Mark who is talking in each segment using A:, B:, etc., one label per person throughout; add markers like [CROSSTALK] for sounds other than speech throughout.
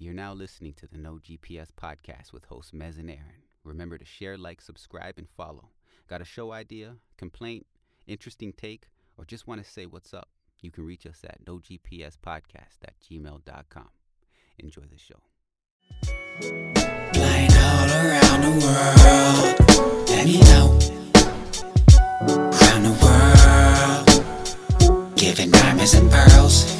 A: You're now listening to the No GPS podcast with hosts Mez and Aharon. Remember to share, like, subscribe, and follow. Got a show idea, complaint, interesting take, or just want to say what's up? You can reach us at nogpspodcast at gmail.com. Enjoy the show.
B: Flying all around the world. Let me know. Around the world. Giving diamonds and pearls.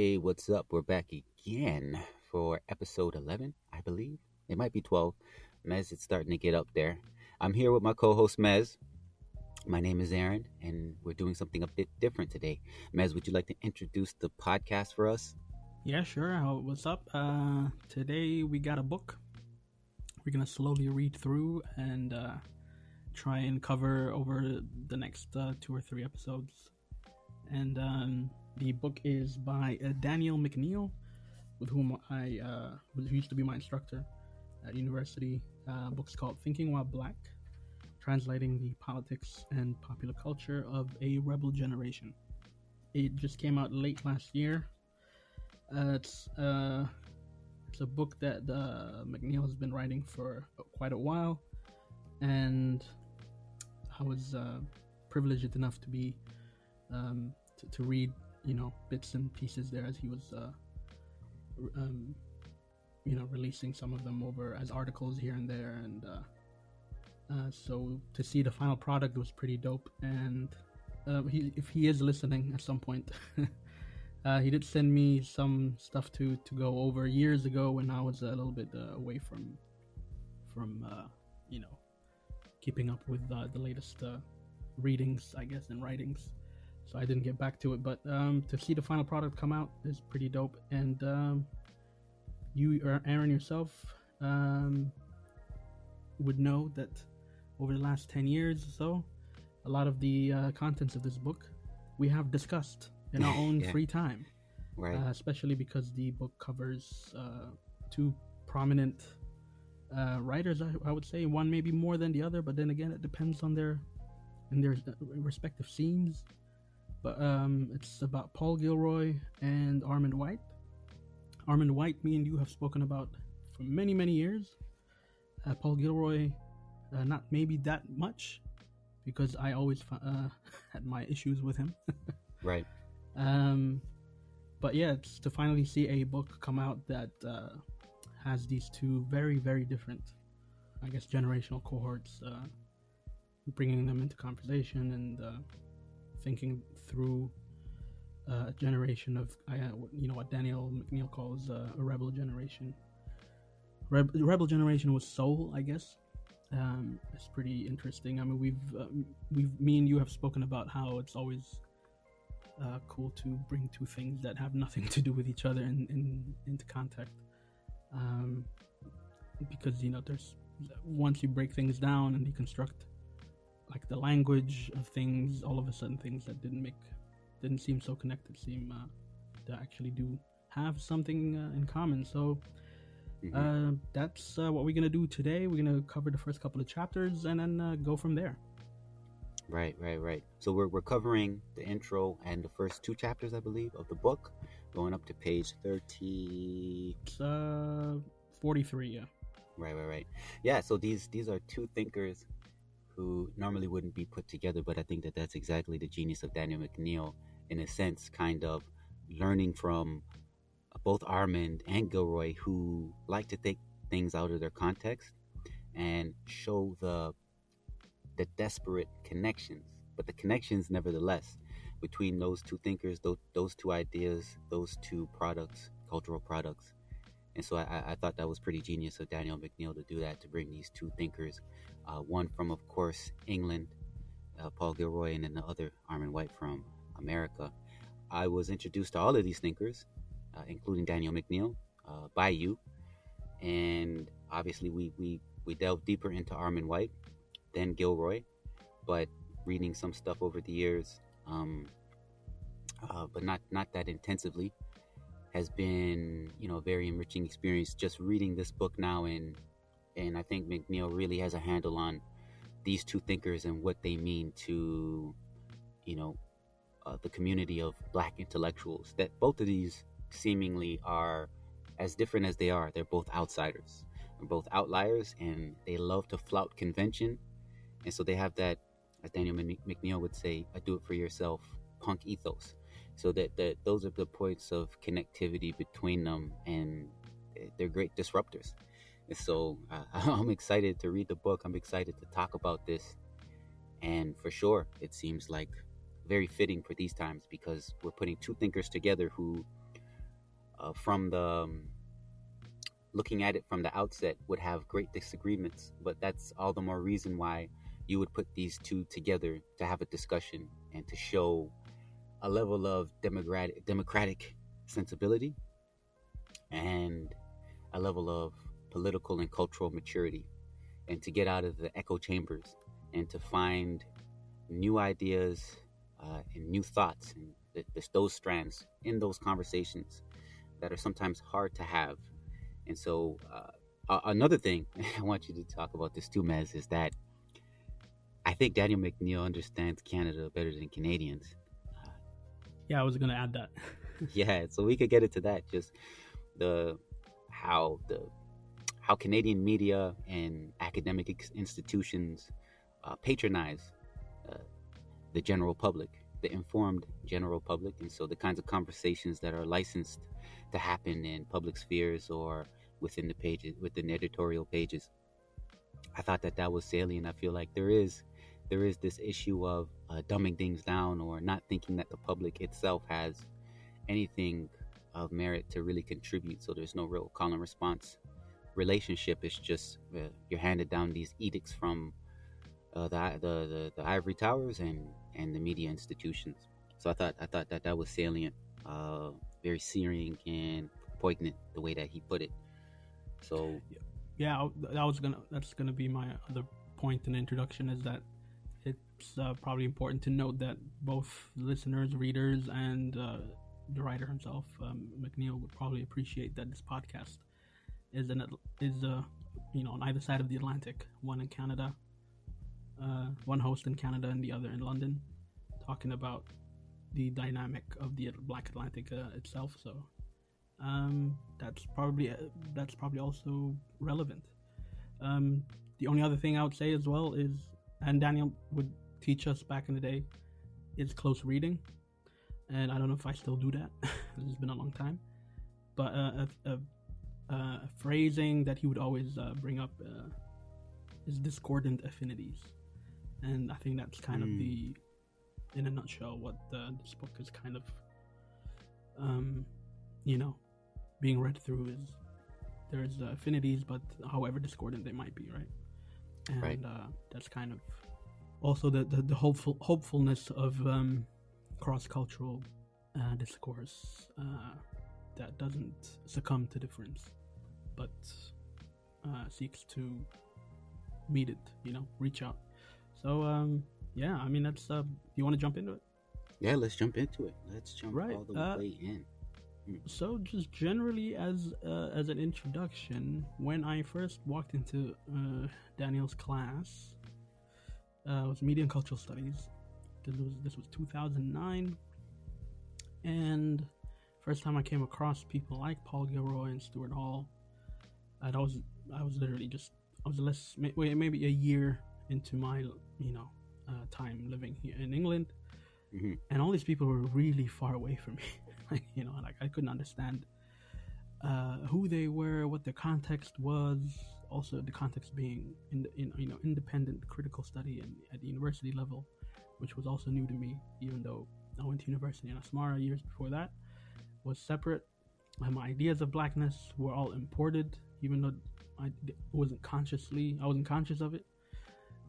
A: Hey, what's up? We're back again for episode 11, I believe. It might be 12. Mez, it's starting to get up there. I'm here with my co host, Mez. My name is Aharon, and we're doing something a bit different today. Mez, would you like to introduce the podcast for us?
C: Yeah, sure. How, what's up? Uh, today we got a book. We're gonna slowly read through and uh, try and cover over the next uh, two or three episodes. And um, the book is by uh, Daniel McNeil, with whom I uh, used to be my instructor at university. Uh, book's called Thinking While Black, translating the politics and popular culture of a rebel generation. It just came out late last year. Uh, it's uh, it's a book that uh, McNeil has been writing for quite a while, and I was uh, privileged enough to be um, to, to read you know bits and pieces there as he was uh, um, you know releasing some of them over as articles here and there, and uh, uh, so to see the final product was pretty dope. And uh, he, if he is listening at some point. [LAUGHS] Uh, he did send me some stuff to to go over years ago when I was a little bit uh, away from from uh, you know keeping up with the latest uh, readings, I guess, and writings. So I didn't get back to it, but um, to see the final product come out is pretty dope. And um, you, uh, Aharon, yourself, um, would know that over the last ten years or so, a lot of the uh, contents of this book we have discussed in our [LAUGHS] own
A: Yeah.
C: free time
A: Right.
C: uh, especially because the book covers uh, two prominent uh, writers. I, I would say one maybe more than the other, but then again, it depends on their in their uh, respective scenes. But um, it's about Paul Gilroy and Armond White. Armond White, me and you have spoken about for many many years. Uh, Paul Gilroy, uh, not maybe that much, because I always uh, [LAUGHS] had my issues with him. [LAUGHS]
A: right.
C: Um, but yeah, it's to finally see a book come out that uh, has these two very, very different, I guess, generational cohorts, uh, bringing them into conversation and uh, thinking through uh, a generation of, uh, you know, what Daniel McNeil calls uh, a rebel generation. Reb- rebel generation was soul, I guess. Um, it's pretty interesting. I mean, we've, um, we've, me and you have spoken about how it's always uh, cool to bring two things that have nothing to do with each other in, in into contact. Um, because you know, there's once you break things down and deconstruct like the language of things, all of a sudden things that didn't make didn't seem so connected seem uh, to actually do have something uh, in common. So
A: Mhm.
C: uh, that's uh, what we're gonna do today. We're gonna cover the first couple of chapters and then uh, go from there.
A: Right, right, right. So we're, we're covering the intro and the first two chapters, I believe, of the book, going up to page 30.
C: It's uh, 43, yeah.
A: Right, right, right. Yeah, so these these are two thinkers who normally wouldn't be put together, but I think that that's exactly the genius of Daniel McNeil, in a sense, kind of learning from uh, both Armond and Gilroy, who like to take things out of their context and show the the desperate connections, but the connections, nevertheless, between those two thinkers, those, those two ideas, those two products, cultural products. And so I- I thought that was pretty genius of Daniel McNeil to do that, to bring these two thinkers, uh, one from, of course, England, uh, Paul Gilroy, and then the other, Armond White from America. I was introduced to all of these thinkers, uh, including Daniel McNeil, uh, by you. And obviously, we, we, we delved deeper into Armond White, then Gilroy, but reading some stuff over the years, um, uh, but not, not that intensively has been you know a very enriching experience just reading this book now and and I think McNeil really has a handle on these two thinkers and what they mean to you know uh, the community of black intellectuals. That both of these seemingly are as different as they are. They're both outsiders, they're both outliers, and they love to flout convention. And so they have that, as Daniel McNeil would say, a do it for yourself punk ethos. So that, that those are the points of connectivity between them, and they're great disruptors. So uh, [LAUGHS] I'm excited to read the book. I'm excited to talk about this. And for sure, it seems like very fitting for these times because we're putting two thinkers together who, uh, from the um, looking at it from the outset, would have great disagreements. But that's all the more reason why you would put these two together to have a discussion and to show a level of democratic democratic sensibility and a level of political and cultural maturity and to get out of the echo chambers and to find new ideas uh, and new thoughts and th- those strands in those conversations that are sometimes hard to have. And so, uh, another thing [LAUGHS] I want you to talk about this too, Mez, is that I think Daniel McNeil understands Canada better than Canadians.
C: Yeah, I was going to add that. [LAUGHS]
A: yeah, so we could get into that. Just the how the how Canadian media and academic institutions uh, patronize uh, the general public, the informed general public, and so the kinds of conversations that are licensed to happen in public spheres or within the pages, within editorial pages. I thought that that was salient. I feel like there is there is this issue of uh, dumbing things down or not thinking that the public itself has anything of merit to really contribute. So there's no real call and response relationship. It's just uh, you're handed down these edicts from uh, the, the, the the ivory towers and and the media institutions. So I thought I thought that that was salient, uh, very searing and poignant the way that he put it. So
C: yeah, that was gonna that's gonna be my other point in the introduction is that it's uh, probably important to note that both listeners, readers, and uh, the writer himself, um, McNeil, would probably appreciate that this podcast is an is uh, you know on either side of the Atlantic, one in Canada, uh, one host in Canada and the other in London, talking about the dynamic of the Black Atlantic uh, itself. So um, that's probably uh, that's probably also relevant. Um, the only other thing I would say as well is, and Daniel would teach us back in the day, is close reading. And I don't know if I still do that. [LAUGHS] it's been a long time, but uh, a, a, a, phrasing that he would always uh, bring up uh, is discordant affinities and I think that's kind mm. of hmm. the, in a nutshell, what the, this book is kind of, um, you know, being read through is there's uh, affinities, but however discordant they might be, right? And right. Uh, that's kind of also the the, the hopeful hopefulness of um, cross cultural uh, discourse uh, that doesn't succumb to difference, but uh, seeks to meet it. You know, reach out. So um, yeah, I mean that's. Uh, you want to jump into it?
A: Yeah, let's jump into it. Let's jump right. all the uh, way in.
C: Hmm. So just generally as uh, as an introduction, when I first walked into uh, Daniel's class, uh, it was media and cultural studies. This was this was 2009, and first time I came across people like Paul Gilroy and Stuart Hall. I was I was literally just I was less wait maybe a year into my you know uh, time living here in England, mm-hmm. and all these people were really far away from me. [LAUGHS] like, you know, like I couldn't understand uh, who they were, what their context was. Also, the context being in, the, in you know independent critical study and at the university level, which was also new to me, even though I went to university in Asmara years before that, was separate. my ideas of blackness were all imported, even though I wasn't consciously, I wasn't conscious of it.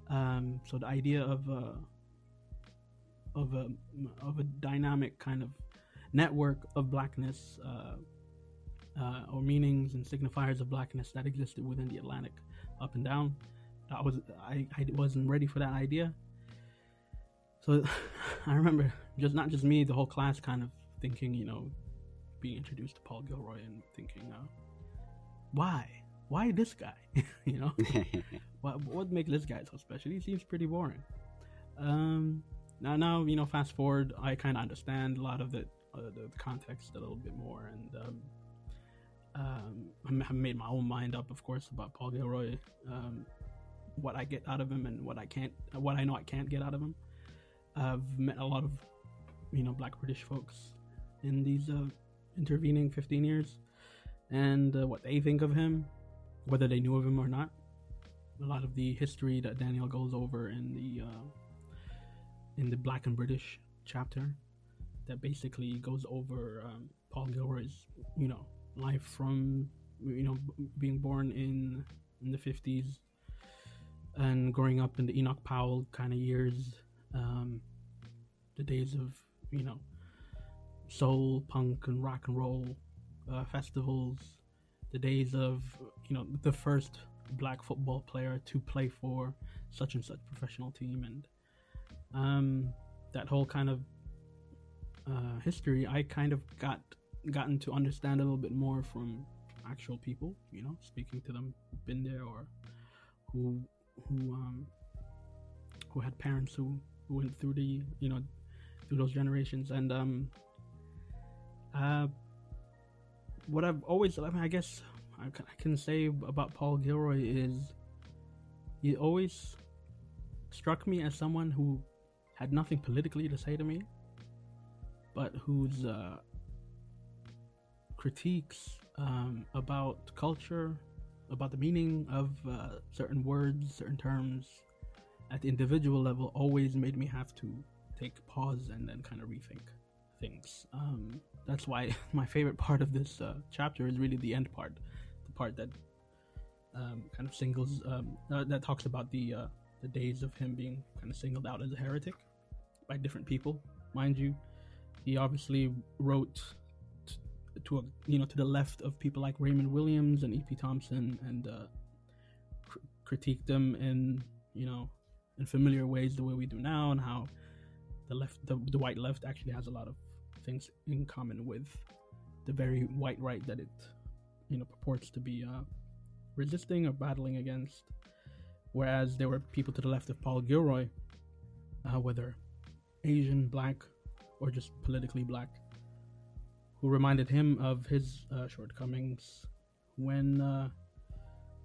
C: Um, so the idea of a, uh, of a of a dynamic kind of network of blackness uh, uh, or meanings and signifiers of blackness that existed within the Atlantic, up and down. I was I, I wasn't ready for that idea. So [LAUGHS] I remember just not just me, the whole class kind of thinking, you know, being introduced to Paul Gilroy and thinking, uh, why? Why this guy? [LAUGHS] you know? [LAUGHS] what what makes this guy so special? He seems pretty boring. Um, now now you know fast forward i kind of understand a lot of the, uh, the context a little bit more and um, um, i've made my own mind up of course about paul gilroy um, what i get out of him and what i can't what i know i can't get out of him i've met a lot of you know black british folks in these uh, intervening 15 years and uh, what they think of him whether they knew of him or not. A lot of the history that daniel goes over in the uh, in the Black and British chapter that basically goes over um, Paul Gilroy's, you know, life from, you know, being born in in the fifties and growing up in the Enoch Powell kind of years, um, the days of you know, soul, punk, and rock and roll uh, festivals, the days of you know the first black football player to play for such and such professional team. And um, that whole kind of uh, history, I kind of got gotten to understand a little bit more from actual people, you know, speaking to them, been there or who who um, who had parents who, who went through the you know through those generations. And um uh what I've always I, mean, I guess I can say about Paul Gilroy is he always struck me as someone who had nothing politically to say to me, but whose uh, critiques um, about culture, about the meaning of uh, certain words, certain terms, at the individual level, always made me have to take pause and then kind of rethink things. Um, that's why [LAUGHS] my favorite part of this uh, chapter is really the end part, the part that um, kind of singles um, uh, that talks about the uh, the days of him being kind of singled out as a heretic by different people, mind you. He obviously wrote to a, you know to the left of people like Raymond Williams and E.P. Thompson and uh, cr- critiqued them in you know in familiar ways the way we do now and how the left the, the white left actually has a lot of things in common with the very white right that it you know purports to be uh, resisting or battling against. Whereas there were people to the left of Paul Gilroy uh, whether Asian, black, or just politically black, who reminded him of his uh, shortcomings when uh,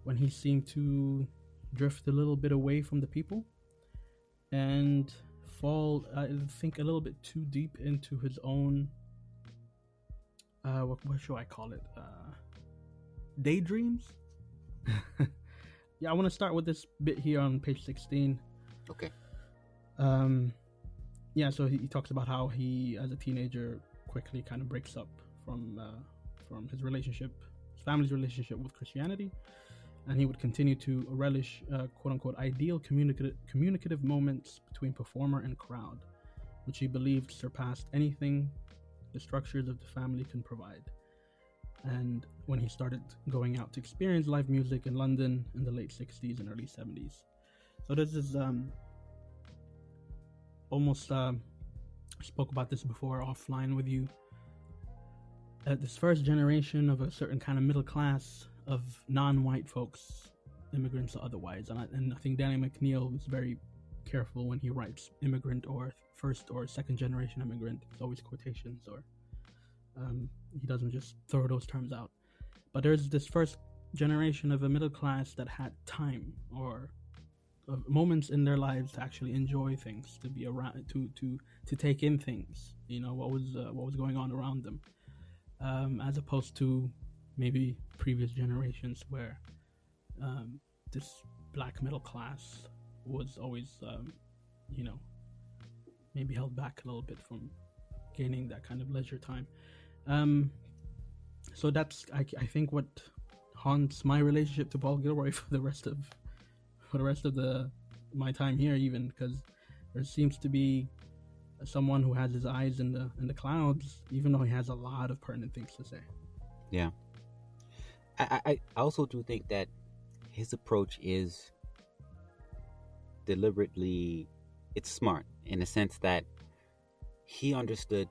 C: when he seemed to drift a little bit away from the people. And fall, I think, a little bit too deep into his own. Uh, what, what should I call it? Uh, daydreams. [LAUGHS] yeah, I want to start with this bit here on page sixteen.
A: Okay.
C: Um, yeah, so he, he, talks about how he, as a teenager, quickly kind of breaks up from uh, from his relationship, his family's relationship with Christianity, and he would continue to relish uh, "quote unquote" ideal communicative communicative moments between performer and crowd, which he believed surpassed anything the structures of the family can provide. And when he started going out to experience live music in London in the late '60s and early '70s, so this is um, almost uh, spoke about this before offline with you. Uh, this first generation of a certain kind of middle class of non-white folks, immigrants or otherwise, and I, and I think Danny McNeil is very careful when he writes immigrant or first or second generation immigrant. It's always quotations, or um, he doesn't just throw those terms out. But there's this first generation of a middle class that had time or moments in their lives to actually enjoy things, to be around, to to to take in things. You know what was uh, what was going on around them, um, as opposed to maybe previous generations where um, this black middle class was always, um, you know, maybe held back a little bit from gaining that kind of leisure time. Um, so that's I, I think what haunts my relationship to Paul Gilroy [LAUGHS] for the rest of for the rest of the my time here, even because there seems to be someone who has his eyes in the in the clouds, even though he has a lot of pertinent things to say.
A: Yeah, I I also do think that his approach is deliberately it's smart in the sense that he understood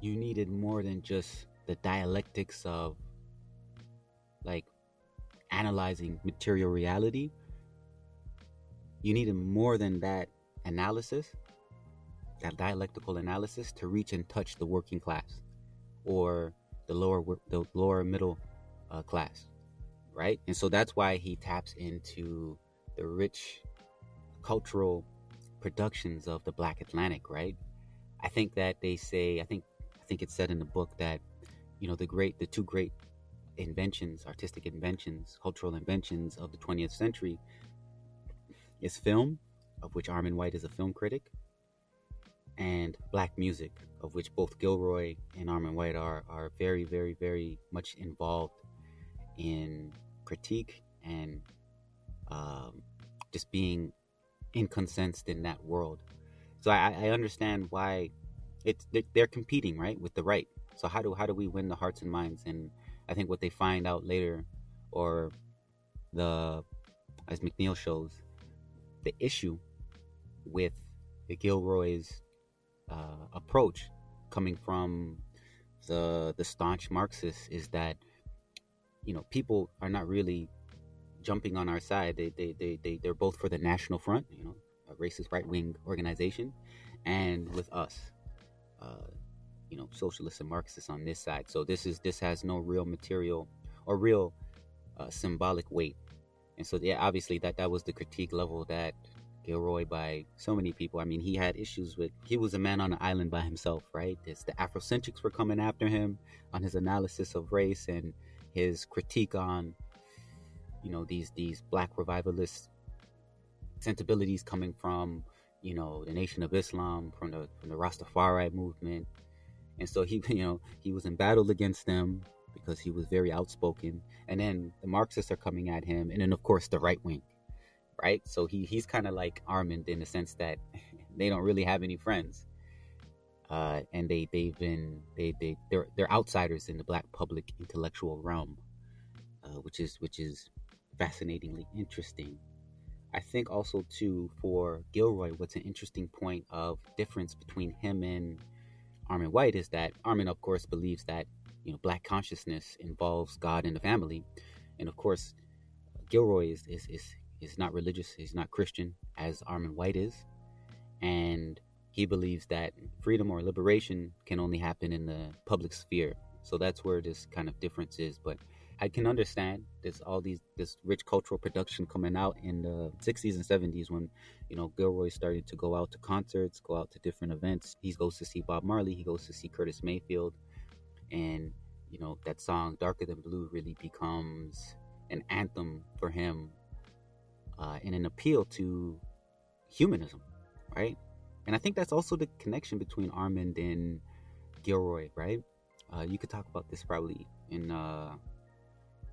A: you needed more than just the dialectics of like analyzing material reality. You needed more than that analysis that dialectical analysis to reach and touch the working class or the lower the lower middle uh, class, right? And so that's why he taps into the rich cultural productions of the Black Atlantic, right? I think that they say, I think, I think it's said in the book that, you know, the great, the two great inventions, artistic inventions, cultural inventions of the 20th century is film, of which Armond White is a film critic, and black music, of which both Gilroy and Armond White are, are very, very, very much involved in critique and um, just being inconsensed in that world. So I, I understand why it's they're competing right with the right. So how do how do we win the hearts and minds? And I think what they find out later, or the as McNeil shows, the issue with the Gilroy's uh, approach coming from the the staunch Marxists is that you know people are not really jumping on our side. They they they, they they're both for the National Front, you know, a racist right wing organization, and with us, uh, you know, socialists and Marxists on this side. So this is this has no real material or real uh, symbolic weight. And so yeah, obviously that that was the critique level that Gilroy by so many people. I mean, he had issues with. He was a man on an island by himself, right? It's the Afrocentrics were coming after him on his analysis of race and his critique on you know these these black revivalist sensibilities coming from you know the Nation of Islam, from the from the Rastafari movement, and so he [LAUGHS] you know he was in battle against them because he was very outspoken. And then the Marxists are coming at him, and then of course the right wing, right? So he he's kind of like Armond in the sense that [LAUGHS] they don't really have any friends. Uh, and they they've been they they they're they're outsiders in the black public intellectual realm, uh, which is which is fascinatingly interesting. I think also too for Gilroy, what's an interesting point of difference between him and Armond White is that Armond, of course, believes that you know black consciousness involves God and the family, and of course, Gilroy is is is, is not religious. He's not Christian as Armond White is, and he believes that freedom or liberation can only happen in the public sphere. So that's where this kind of difference is. But I can understand this all these this rich cultural production coming out in the 60s and 70s when you know Gilroy started to go out to concerts, go out to different events. He goes to see Bob Marley, he goes to see Curtis Mayfield, and you know that song "Darker Than Blue" really becomes an anthem for him uh, and an appeal to humanism, right? And I think that's also the connection between Armond and Gilroy, right? Uh, you could talk about this probably in uh,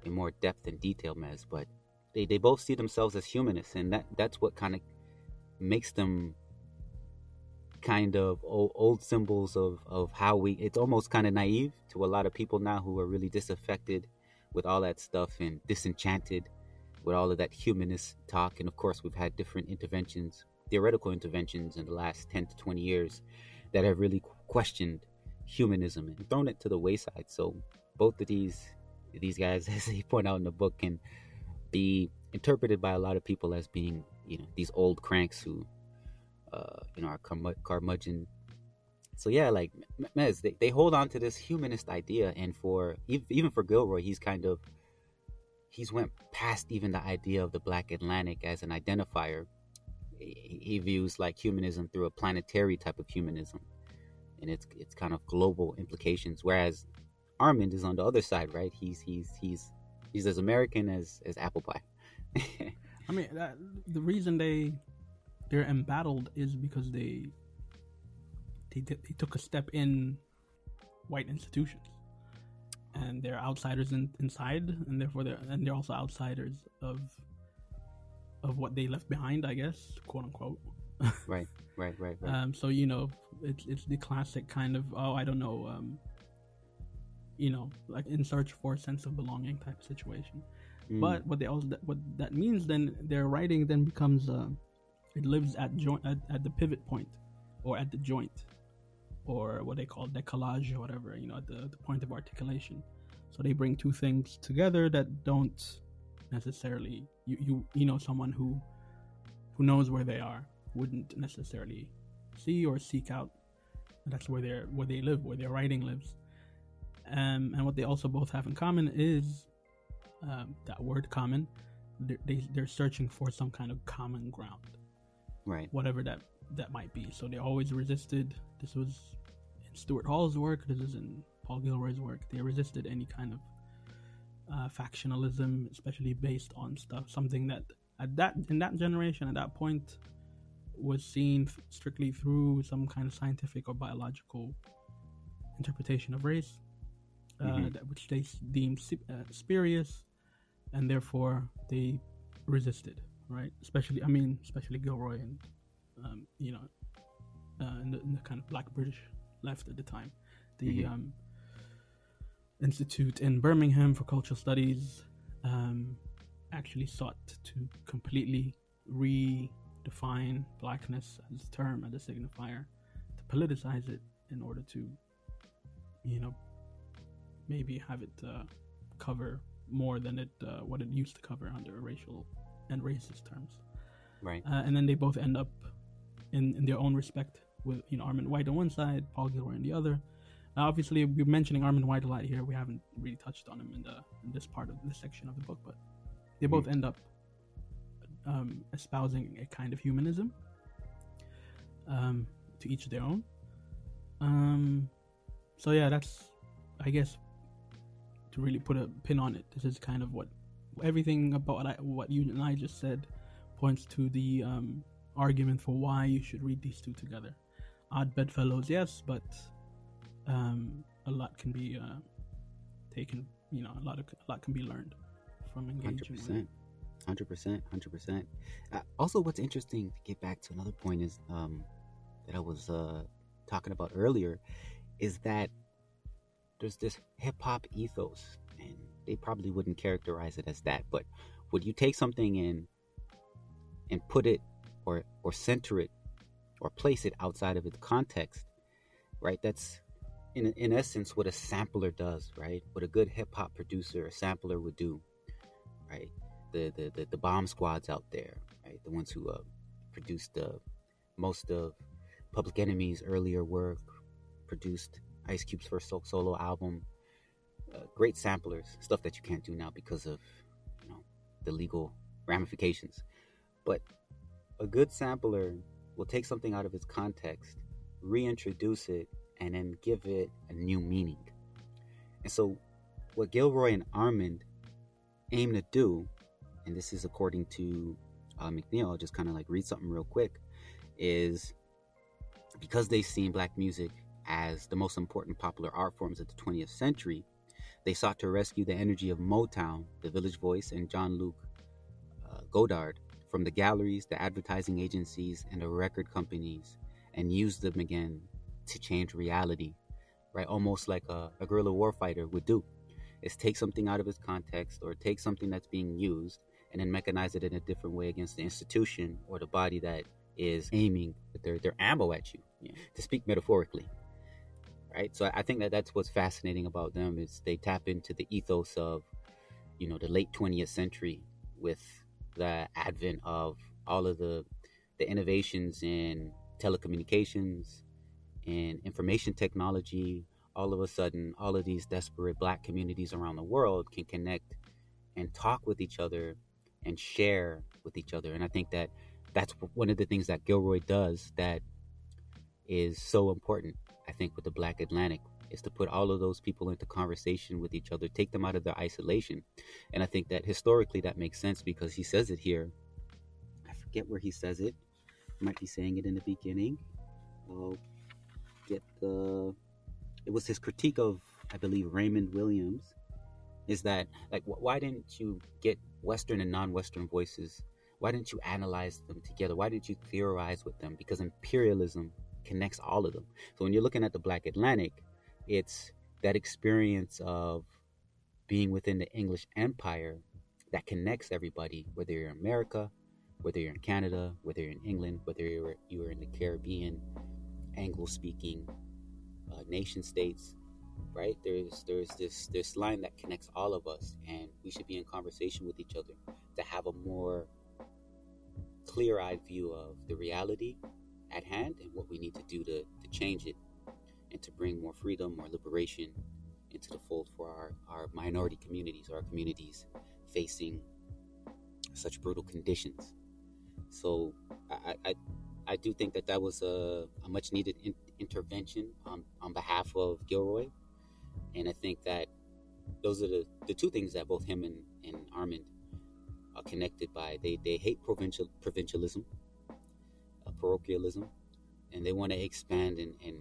A: in more depth and detail, Mez, but they, they both see themselves as humanists, and that that's what kind of makes them kind of old, old symbols of, of how we it's almost kind of naive to a lot of people now who are really disaffected with all that stuff and disenchanted with all of that humanist talk and of course we've had different interventions theoretical interventions in the last 10 to 20 years that have really questioned humanism and thrown it to the wayside so both of these these guys, [LAUGHS] as they point out in the book, can be interpreted by a lot of people as being, you know, these old cranks who, uh, you know, are curmudgeon. So yeah, like Mez, they, they hold on to this humanist idea, and for even for Gilroy, he's kind of he's went past even the idea of the Black Atlantic as an identifier. He views like humanism through a planetary type of humanism, and it's it's kind of global implications. Whereas Armond is on the other side, right? He's he's he's he's as American as as apple pie. [LAUGHS]
C: I mean, that, the reason they they're embattled is because they they they took a step in white institutions, and they're outsiders in, inside, and therefore they're and they're also outsiders of of what they left behind, I guess, quote unquote. [LAUGHS]
A: right, right, right, right.
C: Um, so you know, it's it's the classic kind of oh, I don't know, um, you know, like in search for a sense of belonging type situation. Mm. But what they also what that means then their writing then becomes uh, it lives at joint at, at the pivot point or at the joint or what they call decollage or whatever you know at the, the point of articulation. So they bring two things together that don't necessarily you you you know someone who who knows where they are wouldn't necessarily see or seek out. That's where they're where they live, where their writing lives. Um, and what they also both have in common is um, that word "common." They're, they, they're searching for some kind of common ground,
A: Right.
C: whatever that that might be. So they always resisted. This was in Stuart Hall's work. This is in Paul Gilroy's work. They resisted any kind of uh, factionalism, especially based on stuff something that at that in that generation at that point was seen strictly through some kind of scientific or biological interpretation of race, uh,
A: Mhm.
C: that, which they deemed uh, spurious, and therefore they resisted. Right, especially I mean, especially Gilroy and um, you know, uh, in, the, in the kind of Black British left at the time, the
A: Mhm.
C: um, institute in Birmingham for Cultural Studies um, actually sought to completely redefine blackness as a term, as a signifier, to politicize it in order to, you know, maybe have it uh, cover more than it uh, what it used to cover under racial and racist terms.
A: Right.
C: Uh, and then they both end up in, in their own respect with you know Armond White on one side, Paul Gilroy on the other. Uh, obviously, we're mentioning Armond White a lot here. We haven't really touched on him in the in this part of this section of the book, but they both end up um, espousing a kind of humanism. Um, to each their own. Um, so yeah, that's I guess to really put a pin on it. This is kind of what everything about what, I, what you and I just said points to the um, argument for why you should read these two together. Odd bedfellows, yes, but um, a lot can be uh, taken. You know, a lot of a lot can be learned from
A: hundred percent, hundred percent. Uh, Also, what's interesting to get back to another point is um, that I was uh, talking about earlier is that there's this hip hop ethos, and they probably wouldn't characterize it as that, but would you take something and and put it or or center it or place it outside of its context, right? That's in in essence what a sampler does, right? What a good hip hop producer, a sampler would do, right? The, the the the bomb squads out there, right? The ones who uh, produced the most of Public Enemy's earlier work, produced Ice Cube's first sol- solo album. Uh, great samplers, stuff that you can't do now because of you know the legal ramifications. But a good sampler will take something out of its context, reintroduce it, and then give it a new meaning. And so, what Gilroy and Armond aim to do, and this is according to uh, McNeil, I'll just kind of like read something real quick, is because they've seen black music as the most important popular art forms of the 20th century, they sought to rescue the energy of Motown, the Village Voice, and Jean-Luc uh, Godard from the galleries, the advertising agencies, and the record companies, and use them again to change reality, right? Almost like a, a guerrilla warfighter would do. Is take something out of its context or take something that's being used and then mechanize it in a different way against the institution or the body that is aiming their, their ammo at you, yeah, to speak metaphorically. Right? So I think that that's what's fascinating about them is they tap into the ethos of, you know, the late 20th century with the advent of all of the the innovations in telecommunications and information technology all of a sudden all of these desperate black communities around the world can connect and talk with each other and share with each other. And i think that that's one of the things that gilroy does that is so important i think with the black atlantic is to put all of those people into conversation with each other take them out of their isolation. And i think that historically that makes sense because he says it here. I forget where he says it. Might be saying it in the beginning. I'll get the it was his critique of i believe raymond williams is that like wh- why didn't you get western and non-western voices? Why didn't you analyze them together? Why didn't you theorize with them? Because imperialism connects all of them. So when you're looking at the black atlantic it's that experience of being within the english empire that connects everybody whether you're in america whether you're in canada whether you're in england whether you're you're in the caribbean anglo-speaking uh, nation states right there's there's this this line that connects all of us and we should be in conversation with each other to have a more clear-eyed view of the reality at hand and what we need to do to, to change it and to bring more freedom, more liberation into the fold for our, our minority communities, our communities facing such brutal conditions. So I, I, I do think that that was a, a much needed in, intervention on, on behalf of Gilroy. And I think that those are the, the two things that both him and, and Armond are connected by. They, they hate provincial provincialism, uh, parochialism, and they want to expand and, and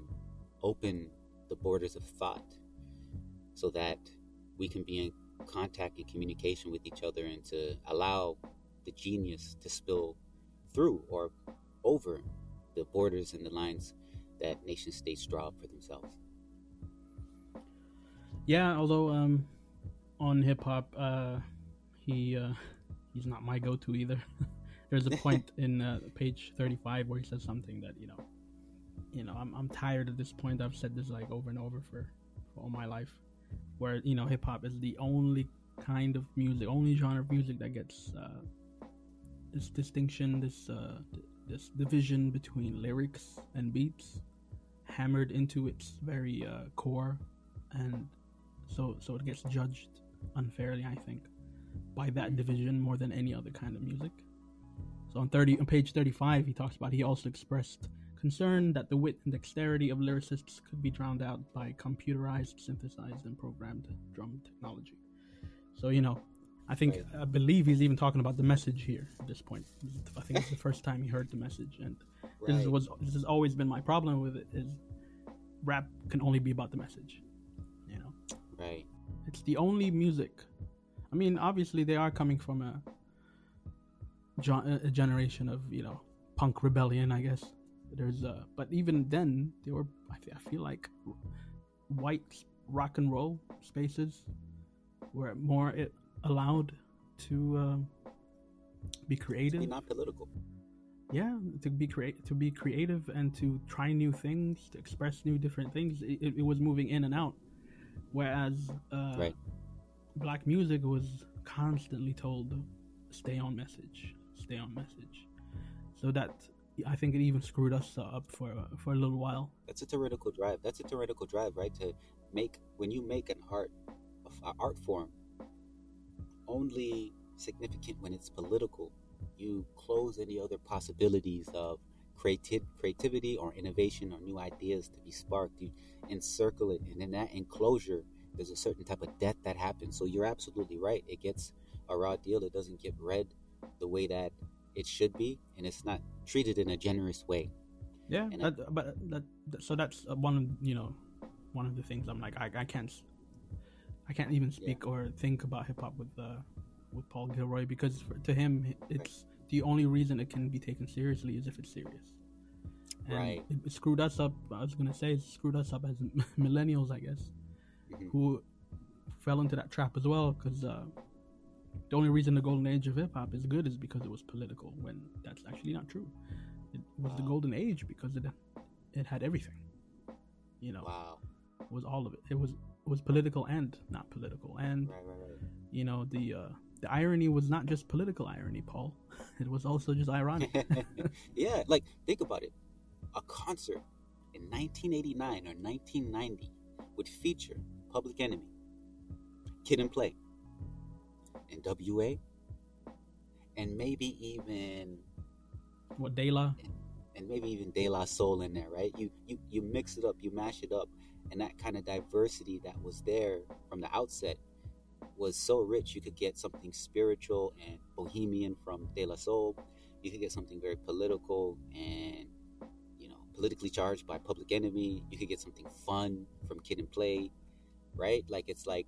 A: open the borders of thought so that we can be in contact and communication with each other and to allow the genius to spill through or over the borders and the lines that nation states draw for themselves.
C: Yeah, although um, on hip hop, uh, he uh, he's not my go-to either. [LAUGHS] There's a point [LAUGHS] in uh, page 35 where he says something that you know, you know, I'm I'm tired at this point. I've said this like over and over for, for all my life, where you know hip hop is the only kind of music, only genre of music that gets uh, this distinction, this uh, this division between lyrics and beats hammered into its very uh, core, and so so it gets judged unfairly, I think, by that division more than any other kind of music. So on thirty on page thirty five, he talks about he also expressed concern that the wit and dexterity of lyricists could be drowned out by computerized, synthesized, and programmed drum technology. So you know, I think I believe he's even talking about the message here at this point. I think it's the first time he heard the message, and this
A: Right.
C: was this has always been my problem with it is rap can only be about the message. You know,
A: Right.
C: it's the only music. I mean, obviously they are coming from a, a generation of you know punk rebellion, I guess. There's uh, but even then they were. I, I feel like white rock and roll spaces were more it allowed to um, be creative
A: Be not political.
C: yeah to be create to be creative and to try new things to express new different things it, it, was moving in and out whereas uh,
A: Right.
C: black music was constantly told stay on message stay on message so that i think it even screwed us up for for a little while
A: That's a theoretical drive. That's a theoretical drive, right? To make when you make an art, an art form, only significant when it's political. You close any other possibilities of creative creativity or innovation or new ideas to be sparked. You encircle it, and in that enclosure, there's a certain type of death that happens. So you're absolutely right. It gets a raw deal. It doesn't get read the way that it should be, and it's not treated in a generous way.
C: yeah
A: And I-
C: but that, that so that's one of you know one of the things i'm like i, I can't i can't even speak or think about hip-hop with uh with paul gilroy because for, to him it's the only reason it can be taken seriously is if it's serious. And
A: Right.
C: it, it screwed us up i was gonna say it screwed us up as [LAUGHS] millennials i guess
A: Mhm.
C: who fell into that trap as well because uh the only reason the golden age of hip-hop is good is because it was political when that's actually not true. It was the golden age because it it had everything you know?
A: Wow.
C: it was all of it. It was it was political and not political and
A: Right, right, right.
C: you know the uh the irony was not just political irony paul [LAUGHS] it was also just ironic [LAUGHS] [LAUGHS]
A: yeah, like think about it. A concert in 1989 or 1990 would feature Public Enemy, Kid 'n Play, NWA, and maybe even
C: what de la
A: and maybe even De La Soul in there, right? You you you mix it up, you mash it up, and that kind of diversity that was there from the outset was so rich. You could get something spiritual and bohemian from De La Soul. You could get something very political and you know politically charged by Public Enemy. You could get something fun from Kid 'n Play, right? Like it's like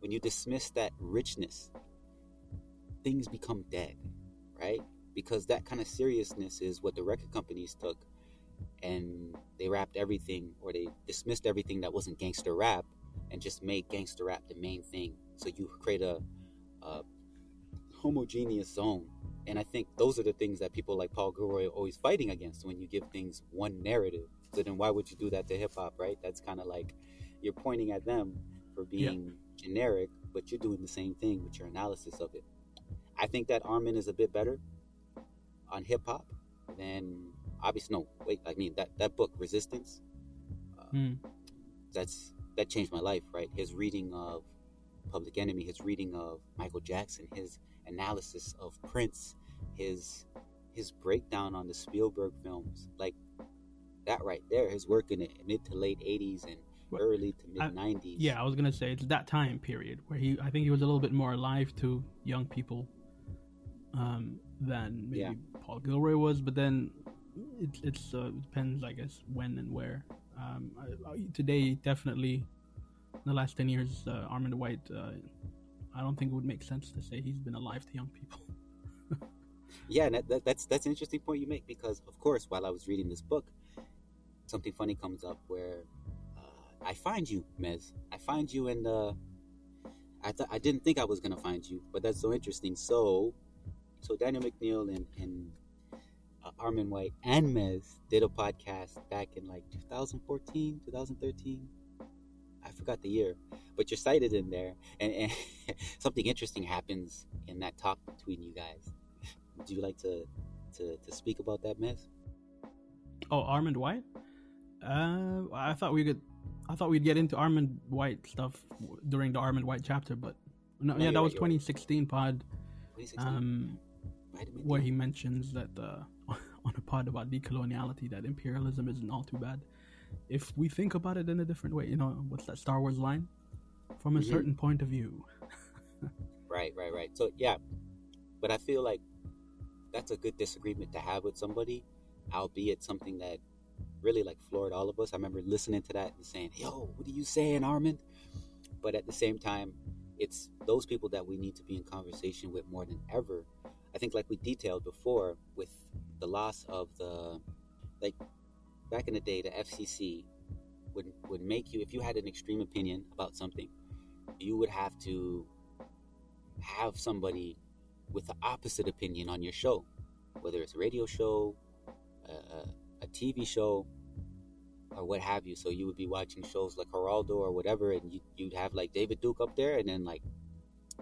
A: when you dismiss that richness, things become dead, right? because that kind of seriousness is what the record companies took and they wrapped everything or they dismissed everything that wasn't gangster rap and just made gangster rap the main thing. So you create a, a homogeneous zone. And i think those are the things that people like paul gilroy are always fighting against when you give things one narrative. So then why would you do that to hip-hop right? That's kind of like you're pointing at them for being generic but you're doing the same thing with your analysis of it. I think that armond is a bit better on hip hop than obviously no wait i mean that that book resistance uh,
C: Mm.
A: that's that changed my life right his reading of public enemy his reading of michael jackson his analysis of prince his his breakdown on the spielberg films like that right there his work in the mid to late 80s and
C: What-
A: early to mid
C: I-
A: 90s
C: Yeah, I was gonna say it's that time period where he. I think he was a little bit more alive to young people, um, than maybe
A: Yeah.
C: Paul Gilroy was. But then it, it's uh, it depends, I guess, when and where. Um, I, I- today, definitely, in the last ten years, uh, Armond White. Uh, I don't think it would make sense to say he's been alive to young people. [LAUGHS]
A: yeah that, that, that's that's an interesting point you make because of course while i was reading this book something funny comes up where uh, i find you mez i find you in the i thought i didn't think i was going to find you but that's so interesting so so daniel mcneil and and armond white and mez did a podcast back in like 2014 2013 i forgot the year but you're cited in there and, and [LAUGHS] something interesting happens in that talk between you guys would you like to to, to speak about that Mez?
C: Oh, Armond White. Uh, I thought we could. I thought we'd get into Armond White stuff during the Armond White chapter, but no,
A: No,
C: yeah, that
A: right,
C: was
A: you're right.
C: 2016 pod.
A: 2016?
C: Um, where he mentions that uh, on a pod about decoloniality that imperialism isn't all too bad if we think about it in a different way. You know, what's that Star Wars line? From a
A: Mhm.
C: certain point of view. [LAUGHS]
A: Right, right, right. So yeah, but I feel like that's a good disagreement to have with somebody, albeit something that really like floored all of us. I remember listening to that and saying, "Yo, what are you saying, Armond?" But at the same time, it's those people that we need to be in conversation with more than ever. I think, like we detailed before, with the loss of the, like, back in the day, the FCC would would make you if you had an extreme opinion about something, you would have to have somebody with the opposite opinion on your show, whether it's a radio show, a, a, TV show, or what have you. So you would be watching shows like Geraldo or whatever, and you, you'd have like David Duke up there, and then like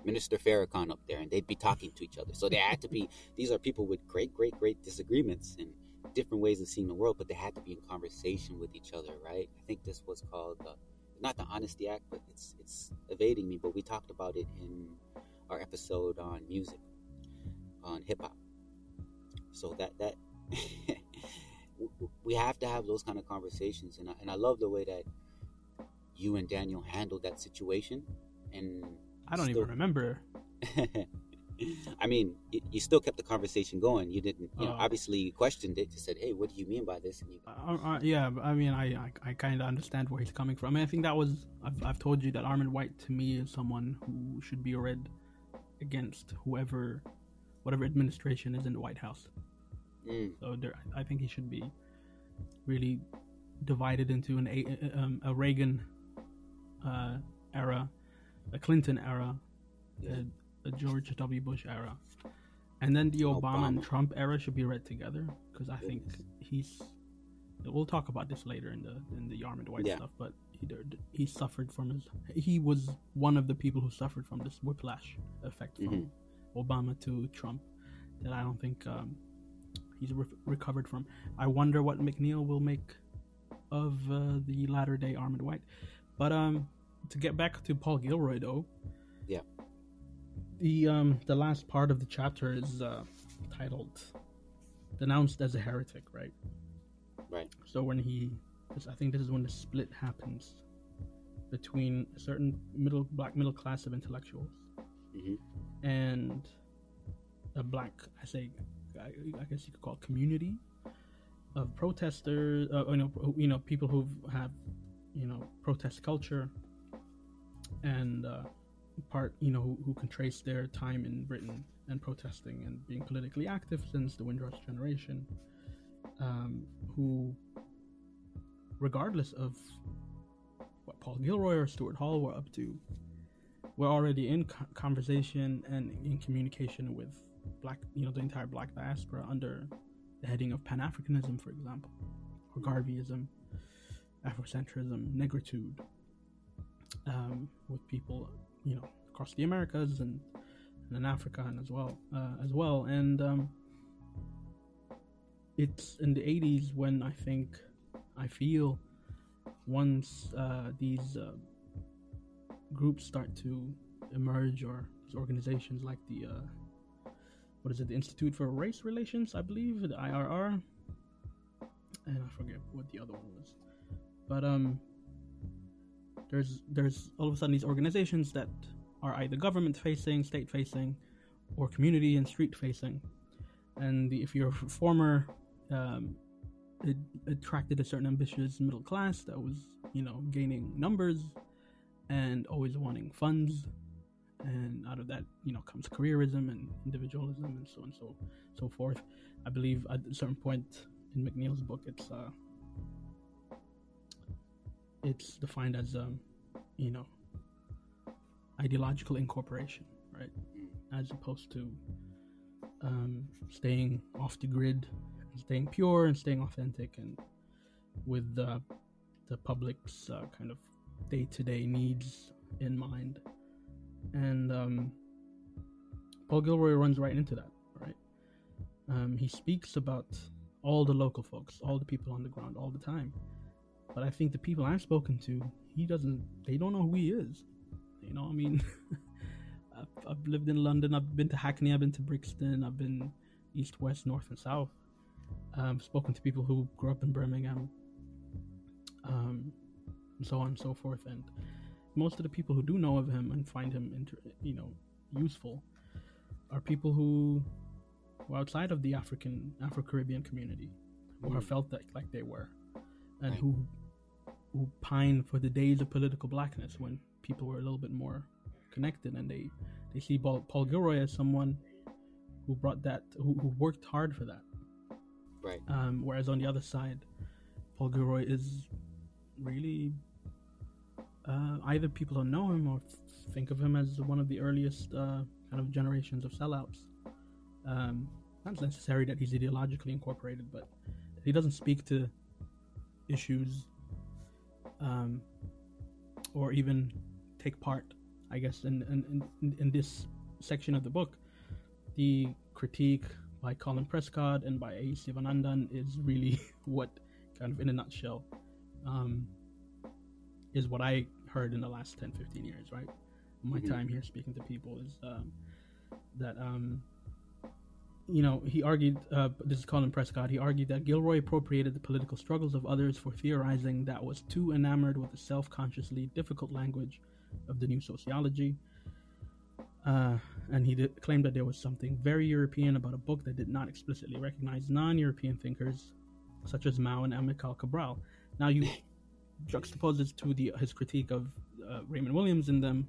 A: Minister Farrakhan up there, and they'd be talking to each other. So they had to be. These are people with great, great, great disagreements and different ways of seeing the world, but they had to be in conversation with each other, right? I think this was called. Uh, not the Honesty Act, but it's it's evading me. But we talked about it in our episode on music, on hip hop. So that that [LAUGHS] we have to have those kind of conversations, and I, and I love the way that you and Daniel handled that situation. And
C: I don't
A: still-
C: even remember. [LAUGHS]
A: I mean, you still kept the conversation going. You didn't, you know,
C: Uh,
A: obviously you questioned it. You said, "Hey, what do you mean by this?" And you,
C: Uh, uh, yeah, I mean, I I, I kind of understand where he's coming from. I mean, I think that was I've, I've told you that Armond White to me is someone who should be read against whoever, whatever administration is in the White House.
A: mm,
C: So there, I think he should be really divided into an a, um, a Reagan uh, era, a Clinton era,
A: Yeah.
C: a, a George W. Bush era, and then the Obama, and Trump era should be read together because I think he's. We'll talk about this later in the in the Armond White
A: Yeah.
C: stuff, but he he suffered from his. He was one of the people who suffered from this whiplash effect from
A: Mhm.
C: Obama to Trump that I don't think um, he's re- recovered from. I wonder what McNeil will make of uh, the latter day Armond White. But um, to get back to Paul Gilroy, though,
A: Yeah.
C: the um, the last part of the chapter is uh, titled "Denounced as a Heretic," right?
A: right,
C: So when he, I think this is when the split happens between a certain middle black middle class of intellectuals
A: hmm
C: and a black, I say, I, I guess you could call it community of protesters, uh, you know, you know, people who have, you know, protest culture, and uh, part, you know, who, who can trace their time in Britain and protesting and being politically active since the Windrush generation, um, who, regardless of what Paul Gilroy or Stuart Hall were up to, we're already in co- conversation and in communication with black, you know, the entire black diaspora under the heading of Pan Africanism, for example, or Garveyism, Afrocentrism, negritude, um, with people, you know, across the Americas and, and in Africa and as well, uh, as well, and um, it's in the 80s when I think I feel once uh, these uh, groups start to emerge or organizations like the uh, what is it the Institute for Race Relations I believe the IRR and I forget what the other one was. But um there's there's all of a sudden these organizations that are either government facing state facing or community and street facing. And if you're a former um, it attracted a certain ambitious middle class that was you know gaining numbers and always wanting funds and out of that you know comes careerism and individualism and so on and so so forth i believe at a certain point in mcneil's book it's uh it's defined as um you know ideological incorporation right? As opposed to um staying off the grid staying pure and staying authentic and with the the public's uh, kind of day-to-day needs in mind. And um, paul gilroy runs right into that right? Um, he speaks about all the local folks all the people on the ground all the time but i think the people i've spoken to he doesn't they don't know who he is you know i mean [LAUGHS] I've, I've lived in london i've been to hackney i've been to brixton i've been east west north and south um, spoken to people who grew up in Birmingham, um, and so on and so forth. And most of the people who do know of him and find him, inter- you know, useful, are people who were outside of the African Afro Caribbean community, who have felt that like they were, and
A: Right.
C: who who pine for the days of political blackness when people were a little bit more connected, and they they see Paul, Paul Gilroy as someone who brought that, who, who worked hard for that.
A: Right.
C: Um, whereas on the other side, Paul Gilroy is really uh, either people don't know him or f- think of him as one of the earliest uh, kind of generations of sellouts. Um, not necessary that he's ideologically incorporated, but he doesn't speak to issues um, or even take part. I guess in in, in in this section of the book, the critique by Colin Prescod and by A. Sivanandan is really [LAUGHS] what, kind of in a nutshell, um, is what I heard in the last 10, 15 years, right? My
A: Mhm.
C: time here speaking to people is um, that, um, you know, he argued, uh, this is Colin Prescod, he argued that Gilroy appropriated the political struggles of others for theorizing that was too enamored with the self consciously difficult language of the new sociology. Uh, and he did, claimed that there was something very European about a book that did not explicitly recognize non-European thinkers such as Mao and Amilcar Cabral. Now you [LAUGHS] juxtapose this to the his critique of uh, Raymond Williams in them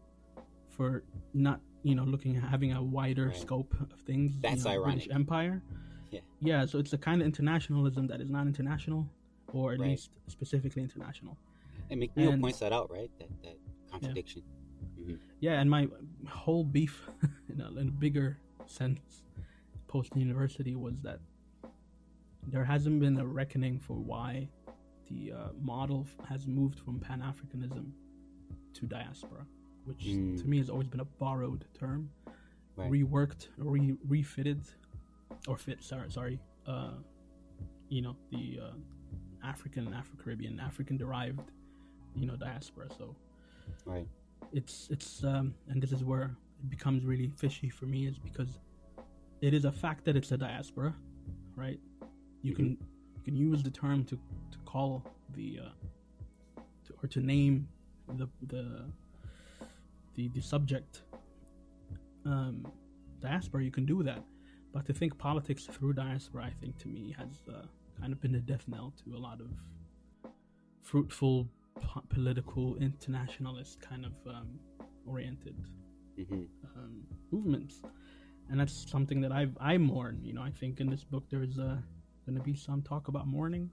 C: for not, you know, looking at having a wider
A: Right.
C: scope of things. you
A: That's
C: know, British
A: ironic.
C: Empire.
A: Yeah.
C: Yeah, so it's a kind of internationalism that is not international, or at
A: Right.
C: least specifically international.
A: And McNeil
C: And-
A: points that out, right? That that contradiction. Mhm.
C: yeah and my whole beef [LAUGHS] in a, in a bigger sense post university was that there hasn't been a reckoning for why the uh, model has moved from pan-africanism to diaspora which
A: Mm.
C: to me has always been a borrowed term
A: Right.
C: reworked re refitted or fit sorry sorry uh you know the uh, african afro-caribbean african derived you know diaspora so
A: Right.
C: it's it's um and this is where it becomes really fishy for me is because it is a fact that it's a diaspora right you can you can use the term to to call the uh to, or to name the the the, the subject um diaspora you can do that but to think politics through diaspora i think to me has uh, kind of been a death knell to a lot of fruitful po- political internationalist kind of um, oriented
A: hmm
C: um, movements, and that's something that I I mourn. You know, I think in this book there's uh, going to be some talk about mourning.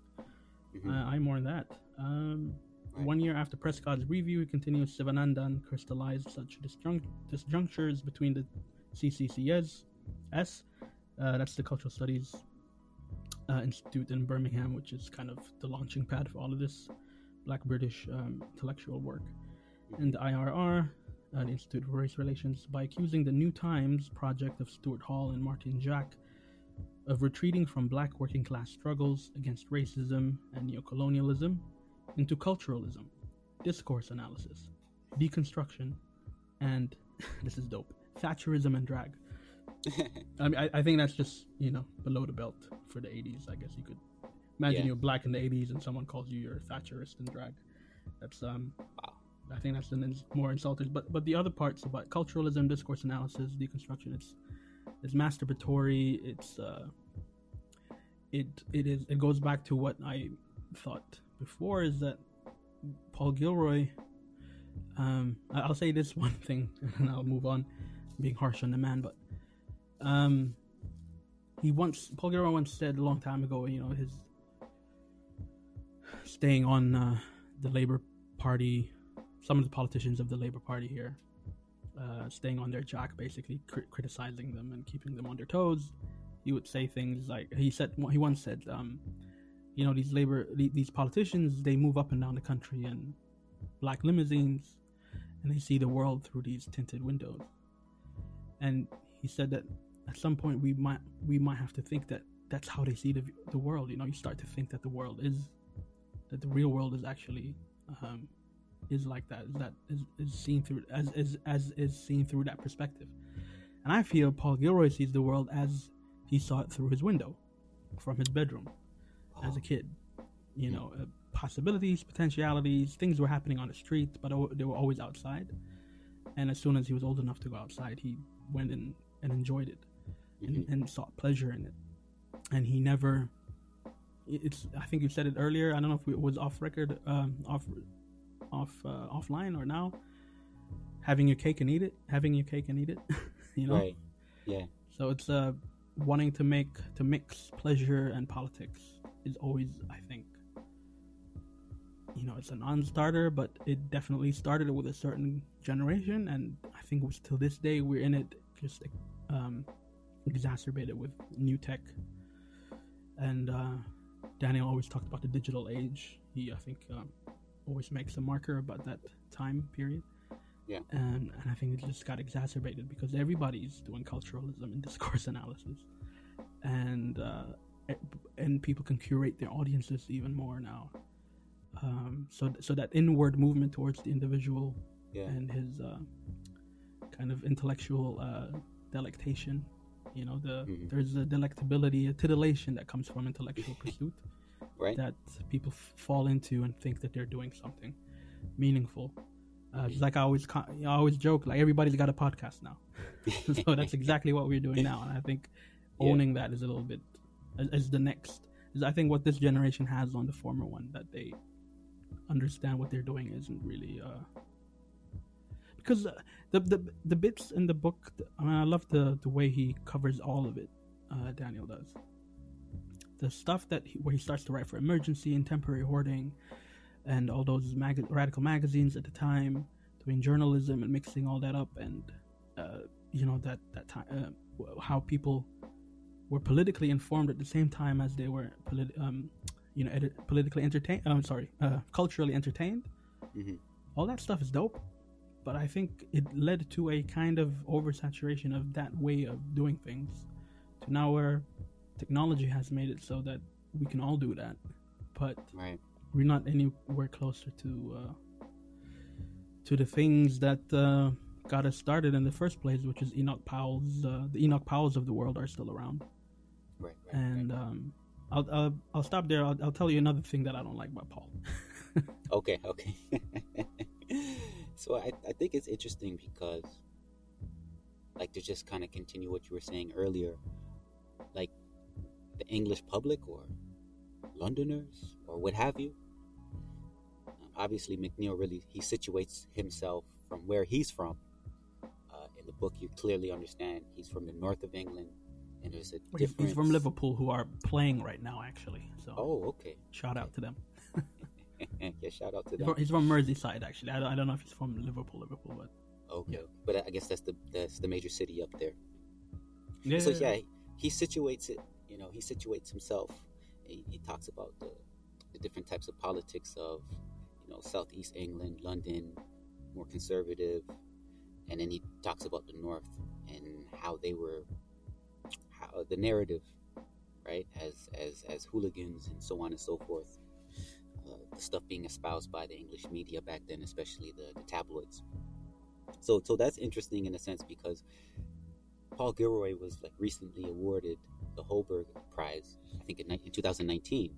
A: hmm
C: Uh, I mourn that. Um. One year after Prescod's review, he continues Sivanandan crystallized such disjunct- disjunctures between the CCCS, uh, that's the Cultural Studies uh, Institute in Birmingham, which is kind of the launching pad for all of this Black British um, intellectual work, and the IRR, uh, the Institute for Race Relations, by accusing the New Times project of Stuart Hall and Martin Jacques of retreating from black working class struggles against racism and neocolonialism into culturalism, discourse analysis, deconstruction, and [LAUGHS] this is dope Thatcherism and drag. [LAUGHS] I mean, I, I think that's just you know below the belt for the '80s. I guess you could imagine
A: Yeah.
C: you're black in the '80s and someone calls you you're Thatcherist and drag. That's um, I think that's an ins- more insulting. But but the other parts about culturalism, discourse analysis, deconstruction, it's it's masturbatory. It's uh, it it is it goes back to what I thought before is that Paul Gilroy. Um, I'll say this [LAUGHS] one thing and I'll move on, being harsh on the man, but um, he once Paul Gilroy once said a long time ago, you know, his staying on uh, the Labor Party, some of the politicians of the Labor Party here, uh, staying on their jack, basically cri- criticizing them and keeping them on their toes. He would say things like he said. He once said, um, "You know, these labor, these politicians, they move up and down the country in black limousines, and they see the world through these tinted windows." And he said that at some point we might we might have to think that that's how they see the the world. You know, you start to think that the world is that the real world is actually um, is like that. Is that is, is seen through as as as is seen through that perspective. And I feel Paul Gilroy sees the world as he saw it through his window, from his bedroom, as a kid. You know, uh, possibilities, potentialities, things were happening on the street, but o- they were always outside. And as soon as he was old enough to go outside, he went in and enjoyed it, and, and sought pleasure in it. And he never. It's. I think you said it earlier. I don't know if it was off record, um, off, off, uh, offline or now. Having your cake and eat it. Having your cake and eat it. [LAUGHS] you know.
A: Right. Yeah.
C: So it's uh wanting to make to mix pleasure and politics is always I think you know it's a non-starter, but it definitely started with a certain generation, and I think till this day we're in it just um, exacerbated with new tech. And uh, Daniel always talked about the digital age. He I think um, always makes a marker about that time period Yeah. and, and I think it just got exacerbated because everybody's doing culturalism and discourse [LAUGHS] analysis, and uh, and people can curate their audiences even more now. Um, so so that inward movement towards the individual
A: Yeah.
C: and his uh, kind of intellectual uh, delectation. You know, the
A: Mhm.
C: there's a delectability, a titillation that comes from intellectual [LAUGHS] pursuit
A: Right.
C: that people f- fall into and think that they're doing something meaningful. Uh, just like I always, co- I always joke, like everybody's got a podcast now, [LAUGHS] [LAUGHS] so that's exactly what we're doing now. And I think
A: Yeah.
C: owning that is a little bit is, is the next. Is I think what this generation has on the former one that they understand what they're doing isn't really uh, because uh, the the the bits in the book. I mean, I love the the way he covers all of it. Uh, Daniel does the stuff that he, where he starts to write for emergency and temporary hoarding and all those mag- radical magazines at the time doing journalism and mixing all that up and uh, you know that that time uh, how people were politically informed at the same time as they were polit- um, you know politically entertained I'm sorry uh, culturally entertained
A: Mhm.
C: all that stuff is dope but I think it led to a kind of oversaturation of that way of doing things to now where technology has made it so that we can all do that but
A: Right.
C: we're not anywhere closer to uh, to the things that uh, got us started in the first place, which is Enoch Powell's. Uh, the Enoch Powells of the world are still around,
A: Right. Right.
C: and um, I'll, I'll I'll stop there. I'll, I'll tell you another thing that I don't like about Paul. [LAUGHS]
A: Okay, okay. [LAUGHS] so I, I think it's interesting because, like, to just kind of continue what you were saying earlier, like, the English public or Londoners or what have you. Um, obviously, McNeil really he situates himself from where he's from. Uh, in the book, you clearly understand he's from the north of England, and there's a
C: He's,
A: difference.
C: he's from Liverpool, who are playing right now, actually. So
A: Oh, okay.
C: shout out to them. [LAUGHS]
A: yeah, shout out to them.
C: he's from Merseyside, actually. I don't, I don't know if he's from Liverpool, Liverpool, but
A: Okay, but I guess that's the that's the major city up there.
C: yeah,
A: So yeah, he situates it. You know, he situates himself. He, he talks about the, the different types of politics of you know southeast England, London, more conservative, and then he talks about the north and how they were, how the narrative right? As as as hooligans and so on and so forth. Uh, the stuff being espoused by the English media back then, especially the, the tabloids. So so that's interesting in a sense because Paul Gilroy was like recently awarded the Holberg Prize, I think in, in 2019.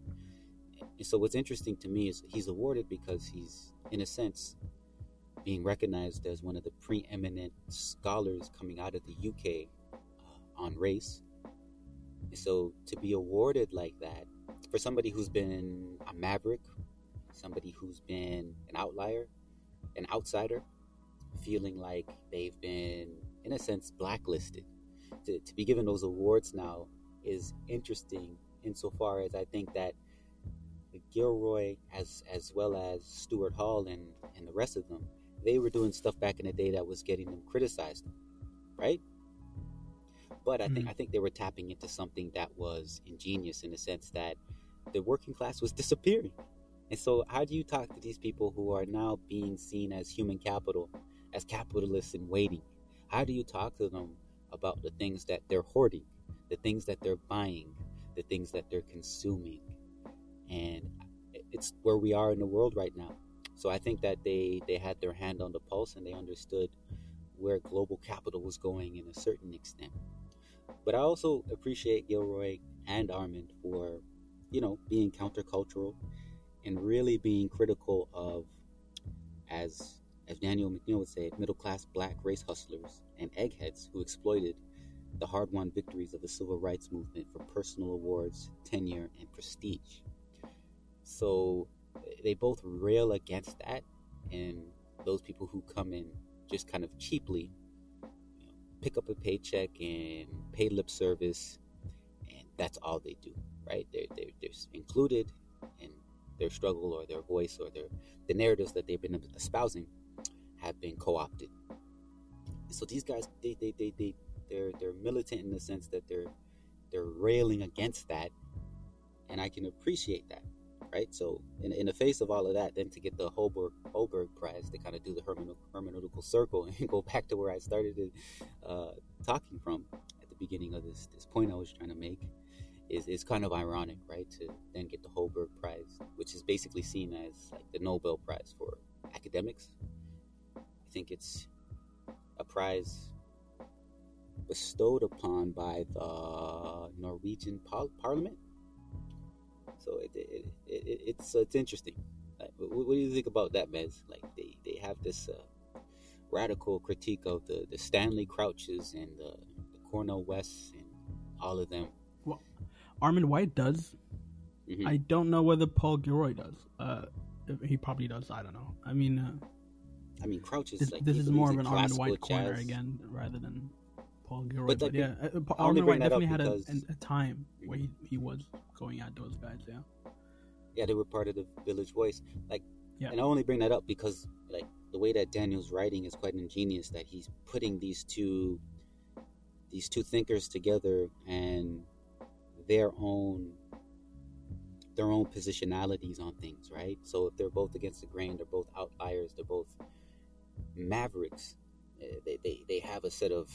A: And so what's interesting to me is he's awarded because he's, in a sense, being recognized as one of the preeminent scholars coming out of the UK uh, on race. So to be awarded like that for somebody who's been a maverick, somebody who's been an outlier, an outsider, feeling like they've been, in a sense, blacklisted. To, to be given those awards now is interesting insofar as I think that Gilroy, as as well as Stuart Hall and, and the rest of them, they were doing stuff back in the day that was getting them criticized, right? But I think
C: Mhm.
A: I think they were tapping into something that was ingenious in the sense that the working class was disappearing. And so, how do you talk to these people who are now being seen as human capital, as capitalists in waiting? How do you talk to them about the things that they're hoarding, the things that they're buying, the things that they're consuming? And it's where we are in the world right now. So I think that they they had their hand on the pulse and they understood where global capital was going in a certain extent. But I also appreciate Gilroy and Armond for, you know, being countercultural and really being critical of, as as Daniel McNeil would say, middle class black race hustlers and eggheads who exploited the hard won victories of the civil rights movement for personal awards, tenure, and prestige. So they both rail against that, and those people who come in just kind of cheaply pick up a paycheck and pay lip service, and that's all they do, right? They're, they're, they're included in their struggle or their voice or their the narratives that they've been espousing have been co-opted. So these guys, they, they, they, they, they're, they're militant in the sense that they're, they're railing against that, and I can appreciate that right? So, in, in the face of all of that, then to get the Holberg Holberg Prize to kind of do the hermeneu- hermeneutical circle [LAUGHS] and go back to where I started uh, talking from at the beginning of this this point I was trying to make is is kind of ironic, right? To then get the Holberg Prize, which is basically seen as like the Nobel Prize for academics. I think it's a prize bestowed upon by the Norwegian par- Parliament. So it, it, it, it it's it's interesting. Like, what, what do you think about that, Mez? Like they, they have this uh, radical critique of the, the Stanley Crouches and the, the Cornell Wests and all of them.
C: Well, Armond White does.
A: Mhm.
C: I don't know whether Paul Gilroy does. Uh, he probably does. I don't know. I mean, uh,
A: I mean, Crouch is
C: this,
A: like
C: this is more of an
A: Armond
C: White corner again, rather than Paul Gilroy.
A: But
C: But, yeah, uh, Pa-
A: I only
C: Armond
A: bring
C: White
A: that up
C: definitely had a, a time where he, he was going at those guys. Yeah.
A: yeah, they were part of the Village Voice. Like,
C: Yeah.
A: and I only bring that up because like the way that Daniel's writing is quite ingenious. That he's putting these two, these two thinkers together and their own, their own positionalities on things, right? So if they're both against the grain, they're both outliers. They're both mavericks. Uh, They they, they have a set of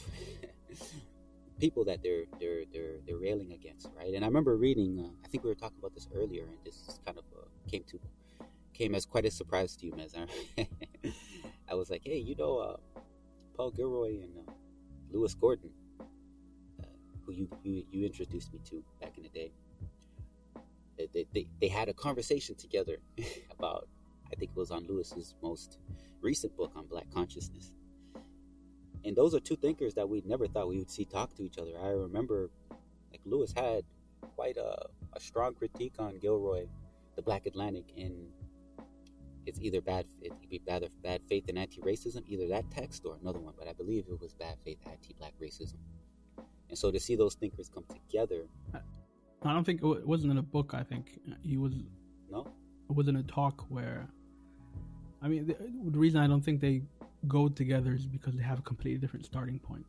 A: [LAUGHS] people that they're they're they're they're railing against, right? And I remember reading. Uh, I think we were talking about this earlier, and this kind of uh, came to came as quite a surprise to you, Mez. [LAUGHS] I was like, hey, you know, uh, Paul Gilroy and uh, Lewis Gordon, uh, who you, you you introduced me to back in the day. They, they, they, they had a conversation together [LAUGHS] about, I think it was on Lewis's most recent book on Black consciousness. And those are two thinkers that we never thought we would see talk to each other. I remember, like Lewis had quite a, a strong critique on Gilroy, the Black Atlantic, and it's either bad it be bad bad faith and anti-racism, either that text or another one. But I believe it was bad faith anti-black racism. And so to see those thinkers come together, uh,
C: I don't think it it wasn't in a book. I think uh, he was.
A: no,
C: It was in a talk where. I mean, the, the reason I don't think they go together is because they have a completely different starting point.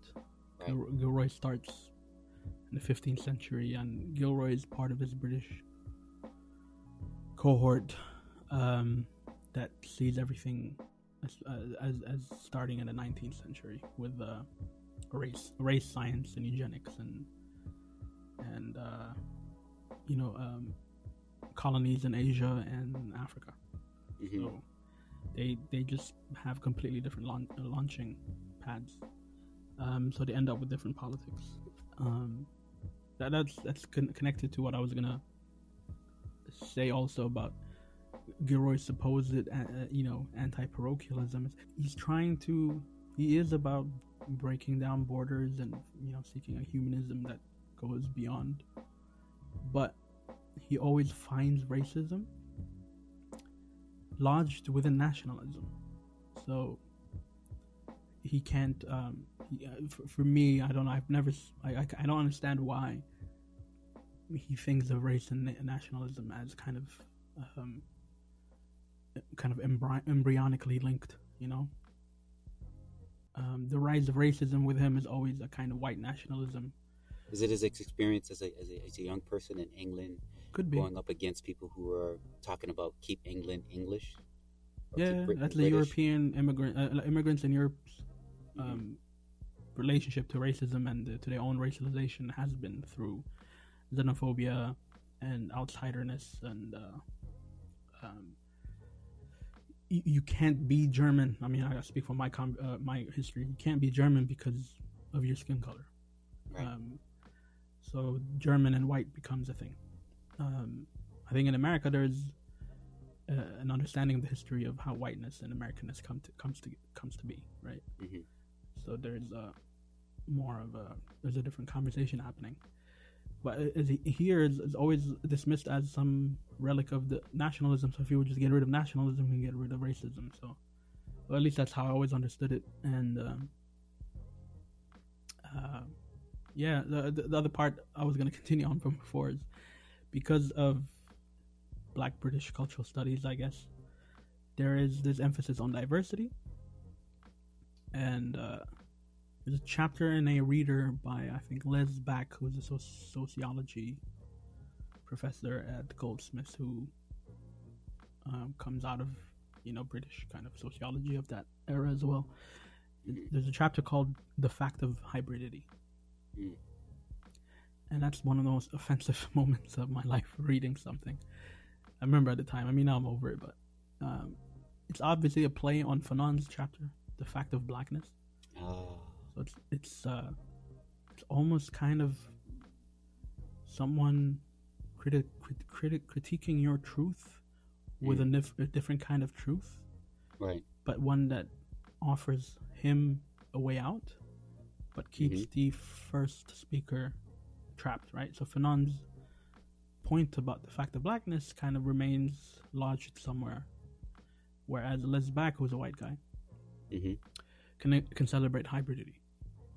C: Gil- Gilroy starts in the 15th century, and Gilroy is part of this British cohort um, that sees everything as, uh, as as starting in the 19th century with uh, race race science and eugenics and and uh, you know, um, colonies in Asia and Africa.
A: hmm
C: So they they just have completely different uh, launching pads. Um, so they end up with different politics. Um, that, that's that's con- connected to what I was gonna say also about Gilroy's supposed uh, you know anti-parochialism. He's trying to he is about breaking down borders and you know seeking a humanism that goes beyond. But he always finds racism lodged within nationalism. So he can't. Um, he, uh, for, for me, I don't know. I've never. I don't understand why he thinks of race and nationalism as kind of, um, kind of embry- embryonically linked. You know. Um, the rise of racism with him is always a kind of white nationalism.
A: Is it his experience as a, as a as a young person in England,
C: Could be.
A: going up against people who are talking about keep England English?
C: Yeah, that's the
A: British?
C: European immigrant uh, immigrants in Europe's um, relationship to racism and to their own racialization has been through xenophobia and outsiderness and uh, um, you, you can't be German. I mean, I speak from my com- uh, my history. You can't be German because of your skin color.
A: Right.
C: Um, so German and white becomes a thing. Um, I think in America there's uh, an understanding of the history of how whiteness and Americanness come to comes to comes to be, right?
A: Mhm.
C: So there's uh, more of a there's a different conversation happening. But here is, is always dismissed as some relic of the nationalism. So if you would just get rid of nationalism, you can get rid of racism. So, well, at least that's how I always understood it. And um, uh, yeah, the, the the other part I was going [LAUGHS] to continue on from before is because of Black British cultural studies, I guess there is this emphasis on diversity, and uh, there's a chapter in a reader by I think Les Back, who's a soci- sociology professor at Goldsmiths, who um, comes out of you know British kind of sociology of that era as well. There's a chapter called "The Fact of Hybridity."
A: Mm.
C: And that's one of the most offensive [LAUGHS] moments of my life reading something. I remember at the time. I mean, now I'm over it, but um, it's obviously a play on Fanon's chapter, "The Fact of Blackness."
A: Ah,
C: So it's it's uh, it's almost kind of someone criti- crit- criti- critiquing your truth with a, nif- a different kind of truth,
A: right.
C: but one that offers him a way out, but keeps the first speaker trapped. Right. So Fanon's point about the fact of blackness kind of remains lodged somewhere, whereas Les Back, who's a white guy,
A: hmm
C: can can celebrate hybridity,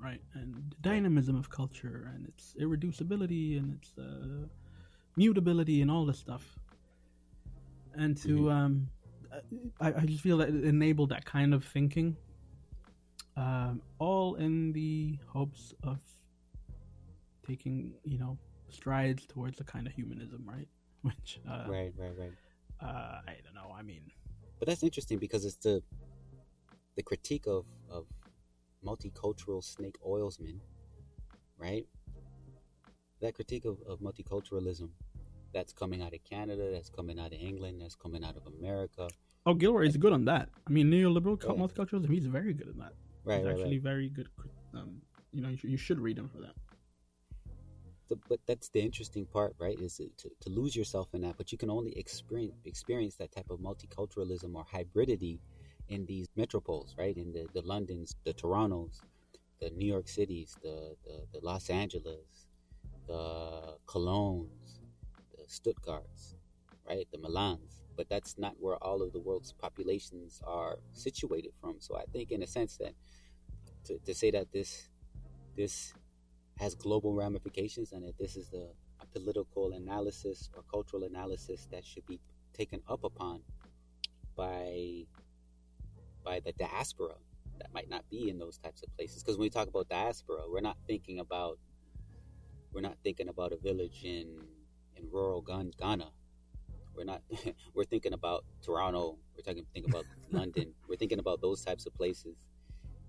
C: right? And the dynamism of culture and its irreducibility and its uh, mutability and all this stuff. And to um, I, I just feel that it enabled that kind of thinking, um, all in the hopes of taking you know strides towards a kind of humanism, right? [LAUGHS] Which uh,
A: Right, right, right.
C: uh, I don't know. I mean,
A: But that's interesting because it's the the critique of of multicultural snake oilsmen, right? That critique of, of multiculturalism that's coming out of Canada, that's coming out of England, that's coming out of America.
C: oh, Gilroy is good on that. I mean, neoliberal
A: Yeah.
C: multiculturalism. He's very good at that.
A: Right,
C: He's
A: right,
C: actually
A: right.
C: very good. Um, you know, you should, you should read him for that.
A: The- but that's the interesting part, right? Is to, to lose yourself in that, but you can only experience experience that type of multiculturalism or hybridity in these metropoles, right? In the, the Londons, the Torontos, the New York Cities, the, the, the Los Angeles, the Colognes, the Stuttgarts, right? The Milans. But that's not where all of the world's populations are situated from. So I think, in a sense, that to, to say that this this has global ramifications and that this is the a political analysis or cultural analysis that should be taken up upon by by the diaspora that might not be in those types of places. Because when we talk about diaspora we're not thinking about we're not thinking about a village in in rural Ghana. We're not [LAUGHS] we're thinking about Toronto. We're talking think about [LAUGHS] London. We're thinking about those types of places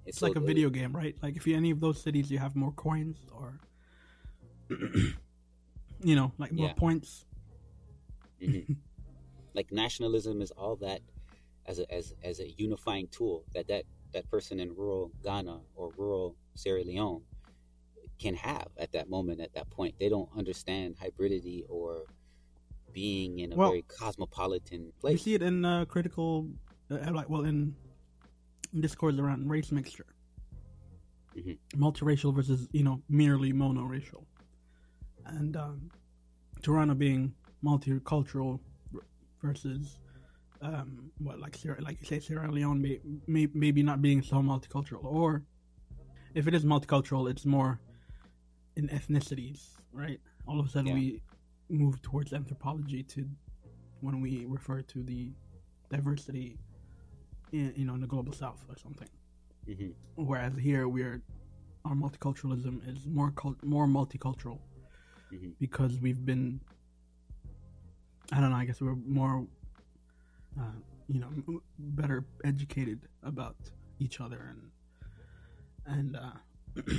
C: It's
A: so
C: like a video game, right? Like if you any of those cities, you have more coins, or [CLEARS THROAT] You know, like more
A: Yeah.
C: points.
A: Mhm. [LAUGHS] like nationalism is all that as a as as a unifying tool that that that person in rural Ghana or rural Sierra Leone can have at that moment at that point. They don't understand hybridity or being in a
C: Well,
A: very cosmopolitan place.
C: You see it in uh, critical, uh, like well, in discourse around race mixture,
A: Mhm.
C: multiracial versus you know merely monoracial, and um, Toronto being multicultural versus um, what like Sierra, like you say Sierra Leone may, may maybe not being so multicultural, or if it is multicultural, it's more in ethnicities, right? All of a sudden
A: Yeah.
C: we move towards anthropology to when we refer to the diversity in, you know in the global south or something
A: hmm
C: whereas here we're our multiculturalism is more cult, more multicultural
A: Mhm.
C: because we've been i don't know i guess we're more uh, you know better educated about each other and and uh,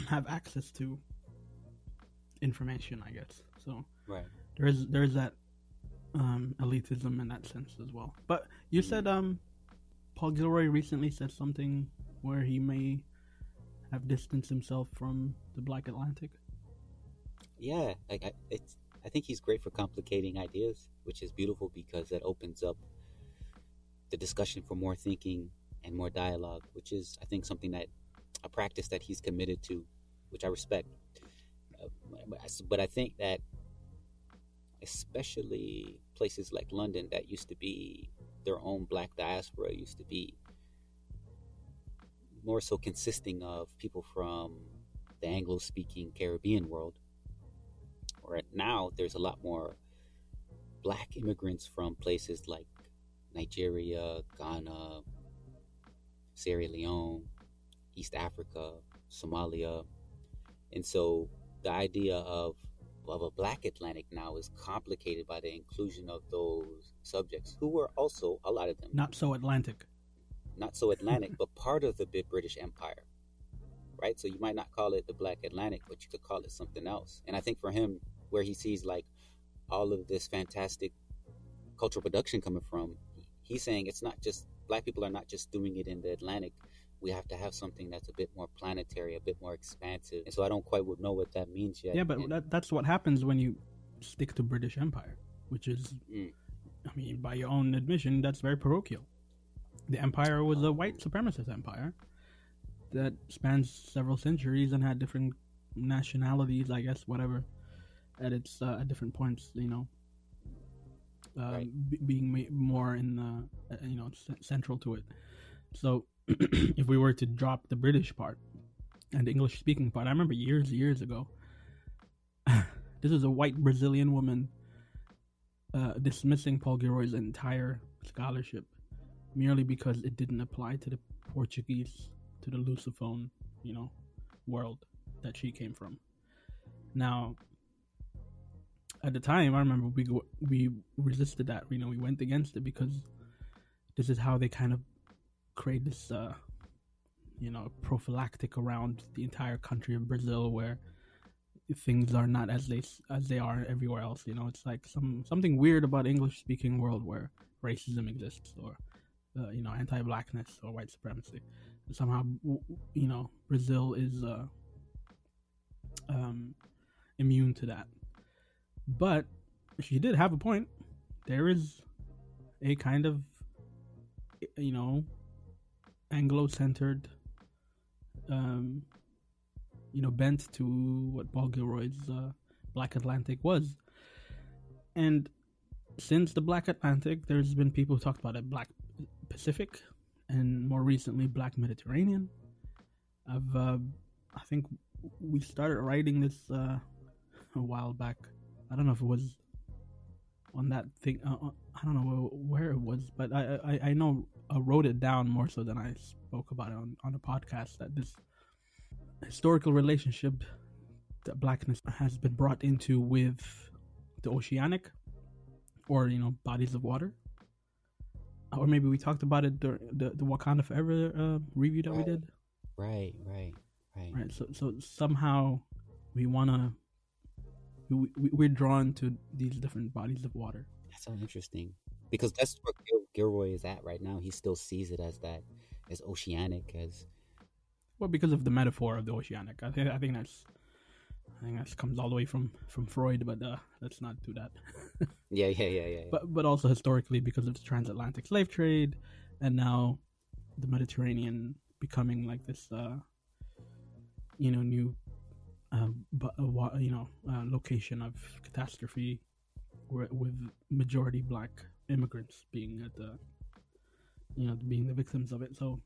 C: [CLEARS THROAT] have access to information i guess so
A: Right.
C: there is there is that um, elitism in that sense as well. But you said um, Paul Gilroy recently said something where he may have distanced himself from the Black Atlantic.
A: Yeah, like I, it's. I think he's great for complicating ideas, which is beautiful because that opens up the discussion for more thinking and more dialogue, which is, I think, something that a practice that he's committed to, which I respect. Uh, but I- but I think that, especially places like London, that used to be their own black diaspora, used to be more so consisting of people from the Anglo-speaking Caribbean world or now there's a lot more black immigrants from places like Nigeria, Ghana, Sierra Leone, East Africa, Somalia. And so the idea of of a black Atlantic now is complicated by the inclusion of those subjects who were also a lot of them
C: Not so Atlantic.
A: not so Atlantic, but part of the big British Empire. Right? So you might not call it the Black Atlantic, but you could call it something else. And I think for him, where he sees like all of this fantastic cultural production coming from, he's saying it's not just black people are not just doing it in the Atlantic. We have to have something that's a bit more planetary, a bit more expansive. And so I don't quite know what that means yet.
C: Yeah, but that, that's what happens when you stick to British Empire, which is,
A: Mm.
C: I mean, by your own admission, that's very parochial. The empire was a white supremacist empire that spans several centuries and had different nationalities, I guess, whatever, at its uh, at different points, you know, uh,
A: Right.
C: b- being more in the uh, you know c- central to it. So, if we were to drop the British part and the English speaking part, I remember years years ago. [SIGHS] this is a white Brazilian woman uh, dismissing Paul Gilroy's entire scholarship merely because it didn't apply to the Portuguese, to the Lusophone, you know, world that she came from. Now, at the time, I remember we go, we resisted that. You know, we went against it because this is how they kind of create this, uh, you know, prophylactic around the entire country of Brazil, where things are not as they as they are everywhere else. You know, it's like some something weird about English speaking world where racism exists or uh, you know anti-blackness or white supremacy. Somehow, you know, Brazil is uh, um, immune to that. But she did have a point. There is a kind of you know Anglo-centered um, you know, bent to what Paul Gilroy's uh, Black Atlantic was. And since the Black Atlantic, there's been people who talked about a Black Pacific, and more recently, Black Mediterranean. I've, uh, I think we started writing this uh, [LAUGHS] a while back. I don't know if it was on that thing. Uh, I don't know where it was, but I I, I know I wrote it down more so than I spoke about it on, on a podcast. That this historical relationship that blackness has been brought into with the oceanic or you know bodies of water or maybe we talked about it during the, the wakanda forever uh, review that we did
A: right, right, right.
C: right so so somehow we want to we, we we're drawn to these different bodies of water.
A: That's so interesting because that's where Gil- Gilroy is at right now. He still sees it as that, as oceanic, as
C: Well, because of the metaphor of the oceanic, I think I think that's I think that comes all the way from from Freud, but uh, let's not do that. [LAUGHS]
A: yeah, yeah, yeah, yeah. yeah.
C: but but also historically because of the transatlantic slave trade, and now the Mediterranean becoming like this, uh, you know, new, uh, bu- uh, you know, uh, location of catastrophe, with majority black immigrants being at the, you know, being the victims of it. So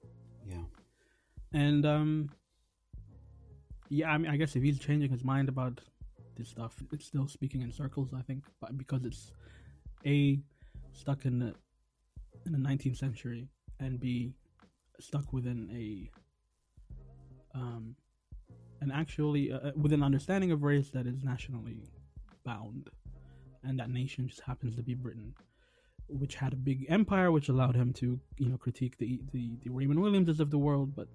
A: yeah,
C: and um, yeah, I mean, I guess if he's changing his mind about this stuff, it's still speaking in circles. I think, but because it's a stuck in the in the 19th century, and b stuck within a um an actually uh, with an understanding of race that is nationally bound, and that nation just happens to be Britain. Which had a big empire, which allowed him to, you know, critique the the, the Raymond Williamses of the world, but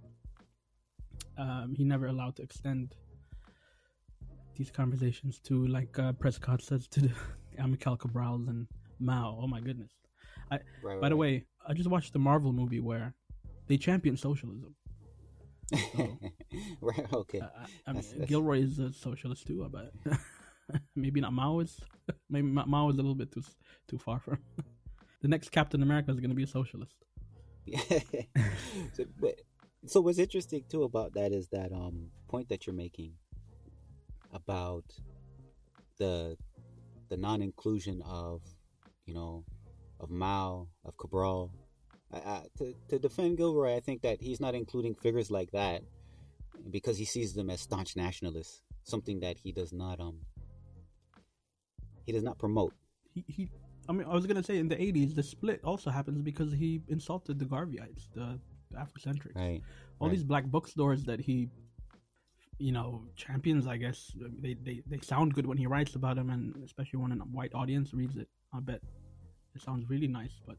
C: um, he never allowed to extend these conversations to like uh, Prescod says to the [LAUGHS] Amilcar Cabral's and Mao. Oh my goodness!
A: right,
C: By
A: right,
C: the way, I just watched the Marvel movie where they champion socialism. [LAUGHS]
A: right, okay.
C: I, I I mean,
A: That's- that's-
C: Gilroy is a socialist too, I bet. [LAUGHS] [LAUGHS] Maybe not Maoist. [LAUGHS] Maybe Mao is a little bit too too far from. [LAUGHS] the next Captain America is going to be a socialist.
A: so, but, so what's interesting too about that is that um point that you're making about the the non-inclusion of you know of Mao of Cabral. I, I, to to defend Gilroy, I think that he's not including figures like that because he sees them as staunch nationalists, something that he does not um he does not promote.
C: he, he I mean I was gonna say in the eighties the split also happens because he insulted the Garveyites, the, the Afrocentrics.
A: Right.
C: All
A: right.
C: these black bookstores that he you know, champions I guess they, they, they sound good when he writes about them and especially when a white audience reads it. I bet it sounds really nice, but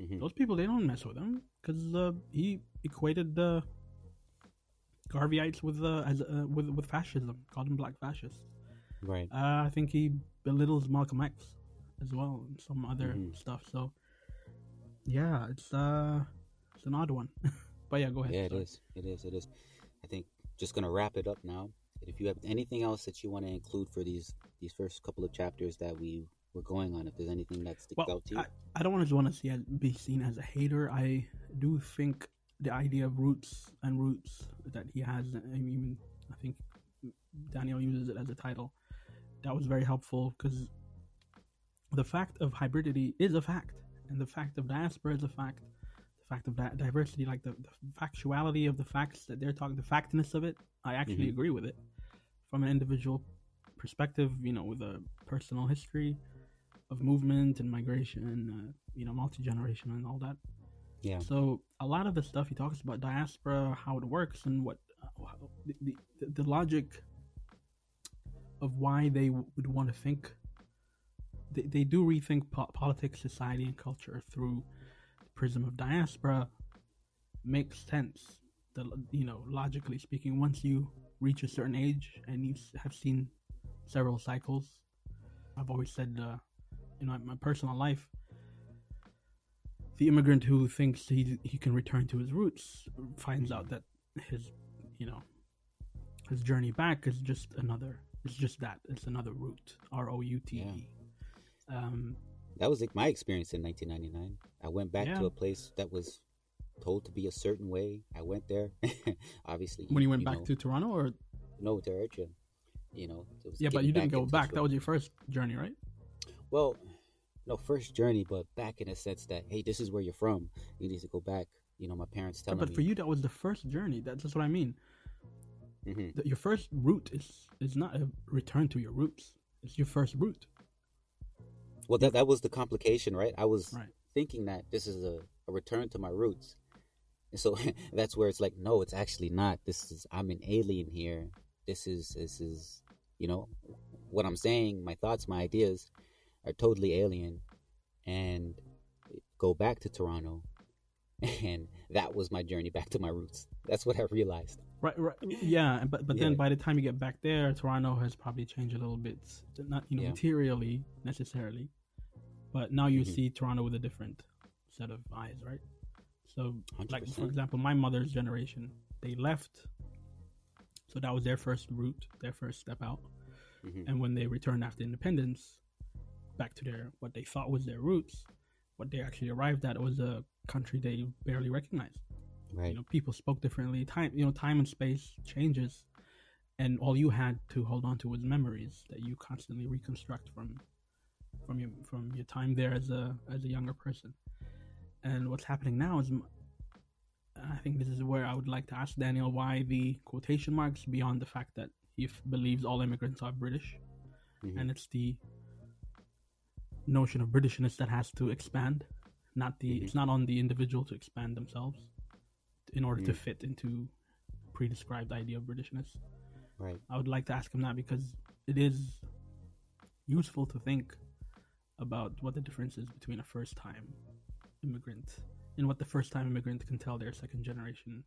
A: Mhm.
C: those people they don't mess with him because uh, he equated the Garveyites with uh, as uh, with with fascism, called them black fascists.
A: Right.
C: Uh, I think he belittles Malcolm X as well and some other
A: Mhm.
C: stuff. So yeah, it's uh it's an odd one. [LAUGHS] but yeah, go ahead.
A: Yeah, it
C: sorry.
A: is. It is. It is. I think just gonna wrap it up now. If you have anything else that you want to include for these these first couple of chapters that we were going on, if there's anything that sticks
C: Well,
A: out to you,
C: I, I don't want to just want to see as, be seen as a hater. I do think the idea of roots and roots that he has. I mean, I think Daniel uses it as a title. That was very helpful because the fact of hybridity is a fact, and the fact of diaspora is a fact. The fact of di- diversity, like the, the factuality of the facts that they're talking, the factness of it, I actually
A: Mhm.
C: agree with it from an individual perspective. You know, with a personal history of movement and migration, uh, you know, multi generation and all that.
A: yeah,
C: So a lot of the stuff he talks about diaspora, how it works, and what uh, the, the the logic of why they would want to think. They, they do rethink po- politics, society, and culture through the prism of diaspora. Makes sense. The you know logically speaking, once you reach a certain age and you have seen several cycles, I've always said, uh, you know, in my personal life, the immigrant who thinks he he can return to his roots finds out that his you know his journey back is just another it's just that it's another route R O U T E. Um,
A: that was like my experience in 1999. I went back
C: Yeah.
A: to a place that was told to be a certain way. I went there, [LAUGHS] obviously.
C: when you went back
A: know,
C: to Toronto, or
A: no to Eritrea, you know,
C: yeah, but you didn't go back. That was your first journey, right?
A: Well, no, first journey, but back in a sense that hey, this is where you're from. You need to go back. You know, my parents telling
C: but
A: me.
C: for you, that was the first journey. That's just what I mean.
A: Mhm.
C: That your first root is is not a return to your roots. It's your first root.
A: Well, that that was the complication, right? I was
C: Right.
A: thinking that this is a, a return to my roots, and so [LAUGHS] that's where it's like, no, it's actually not. This is I'm an alien here. This is this is you know what I'm saying. My thoughts, my ideas are totally alien, and go back to Toronto, [LAUGHS] and that was my journey back to my roots. That's what I realized.
C: Right, right, [CLEARS THROAT] yeah, but but then
A: Yeah.
C: by the time you get back there, Toronto has probably changed a little bit, not you know
A: Yeah.
C: materially necessarily, but now you
A: Mhm.
C: see Toronto with a different set of eyes, right? So, like for example, my mother's generation, they left, so that was their first route, their first step out,
A: Mhm.
C: and when they returned after independence, back to their what they thought was their roots, what they actually arrived at was a country they barely recognized
A: right.
C: you know people spoke differently time you know time and space changes and all you had to hold on to was memories that you constantly reconstruct from from your from your time there as a as a younger person and what's happening now is I think this is where i would like to ask daniel why the quotation marks beyond the fact that he f- believes all immigrants are british
A: Mhm.
C: and it's the notion of britishness that has to expand not the
A: Mhm.
C: it's not on the individual to expand themselves in order to
A: Mm.
C: fit into pre-described idea of britishness
A: right.
C: i would like to ask him that because it is useful to think about what the difference is between a first time immigrant and what the first time immigrant can tell their second generation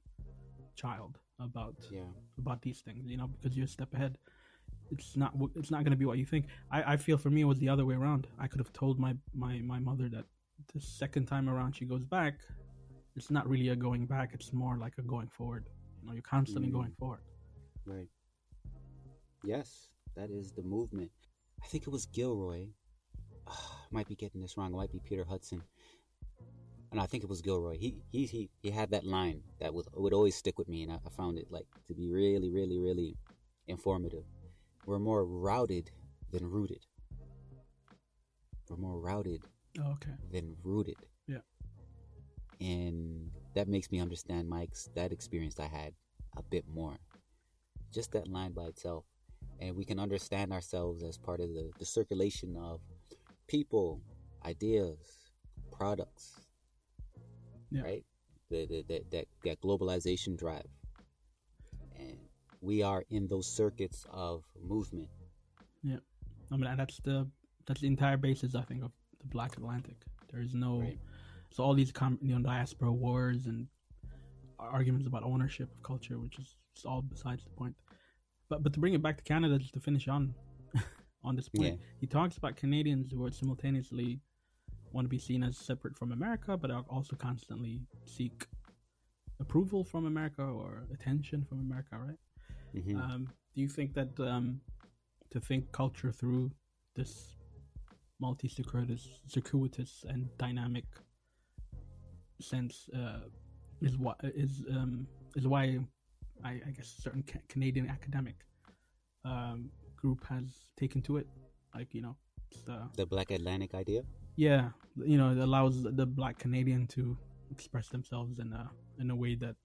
C: child about
A: Yeah.
C: about these things you know because you're a step ahead it's not it's not going to be what you think I, I feel for me it was the other way around i could have told my my my mother that the second time around she goes back it's not really a going back it's more like a going forward you know you're constantly
A: Mm.
C: going forward
A: Right. Yes, that is the movement. I think it was Gilroy. might be getting this wrong. It might be Peter Hudson. And I think it was Gilroy. He he he, he had that line that was would always stick with me, and I, I found it like to be really, really, really informative. We're more routed than rooted. We're more routed
C: oh, okay
A: than rooted. And that makes me understand Mike's that experience I had a bit more. Just that line by itself. And we can understand ourselves as part of the, the circulation of people, ideas, products.
C: Yeah.
A: Right? The, the, the, that, that globalization drive. And we are in those circuits of movement. Yeah.
C: I mean, that's the that's the entire basis, I think, of the Black Atlantic. There is no
A: Right.
C: So all these com- you know diaspora wars and arguments about ownership of culture, which is all besides the point. But but to bring it back to Canada, just to finish on [LAUGHS] on this point,
A: Yeah.
C: he talks about Canadians who are simultaneously want to be seen as separate from America, but also constantly seek approval from America or attention from America, right?
A: Mhm.
C: Um, do you think that um, to think culture through this multi-circuitous, circuitous and dynamic sense uh, is what is um, is why I, I guess a certain ca- Canadian academic um, group has taken to it, like you know, uh,
A: the Black Atlantic idea?
C: yeah, you know, it allows the Black Canadian to express themselves in a in a way that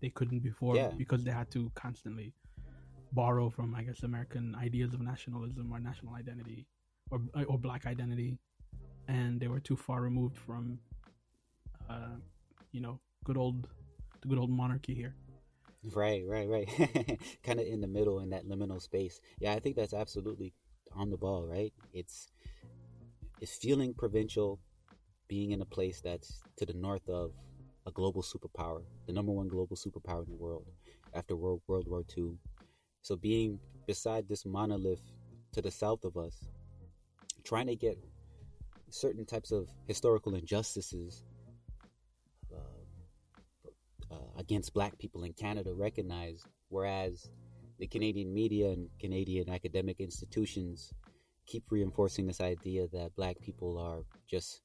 C: they couldn't before
A: Yeah.
C: because they had to constantly borrow from, I guess, American ideas of nationalism or national identity or or Black identity, and they were too far removed from, uh, you know, good old the good old monarchy here.
A: Right, right, right. [LAUGHS] kind of in the middle in that liminal space. Yeah, I think that's absolutely on the ball, right? It's it's feeling provincial, being in a place that's to the north of a global superpower, the number one global superpower in the world after World World War II. So being beside this monolith to the south of us, trying to get certain types of historical injustices against black people in Canada recognized, whereas the Canadian media and Canadian academic institutions keep reinforcing this idea that black people are just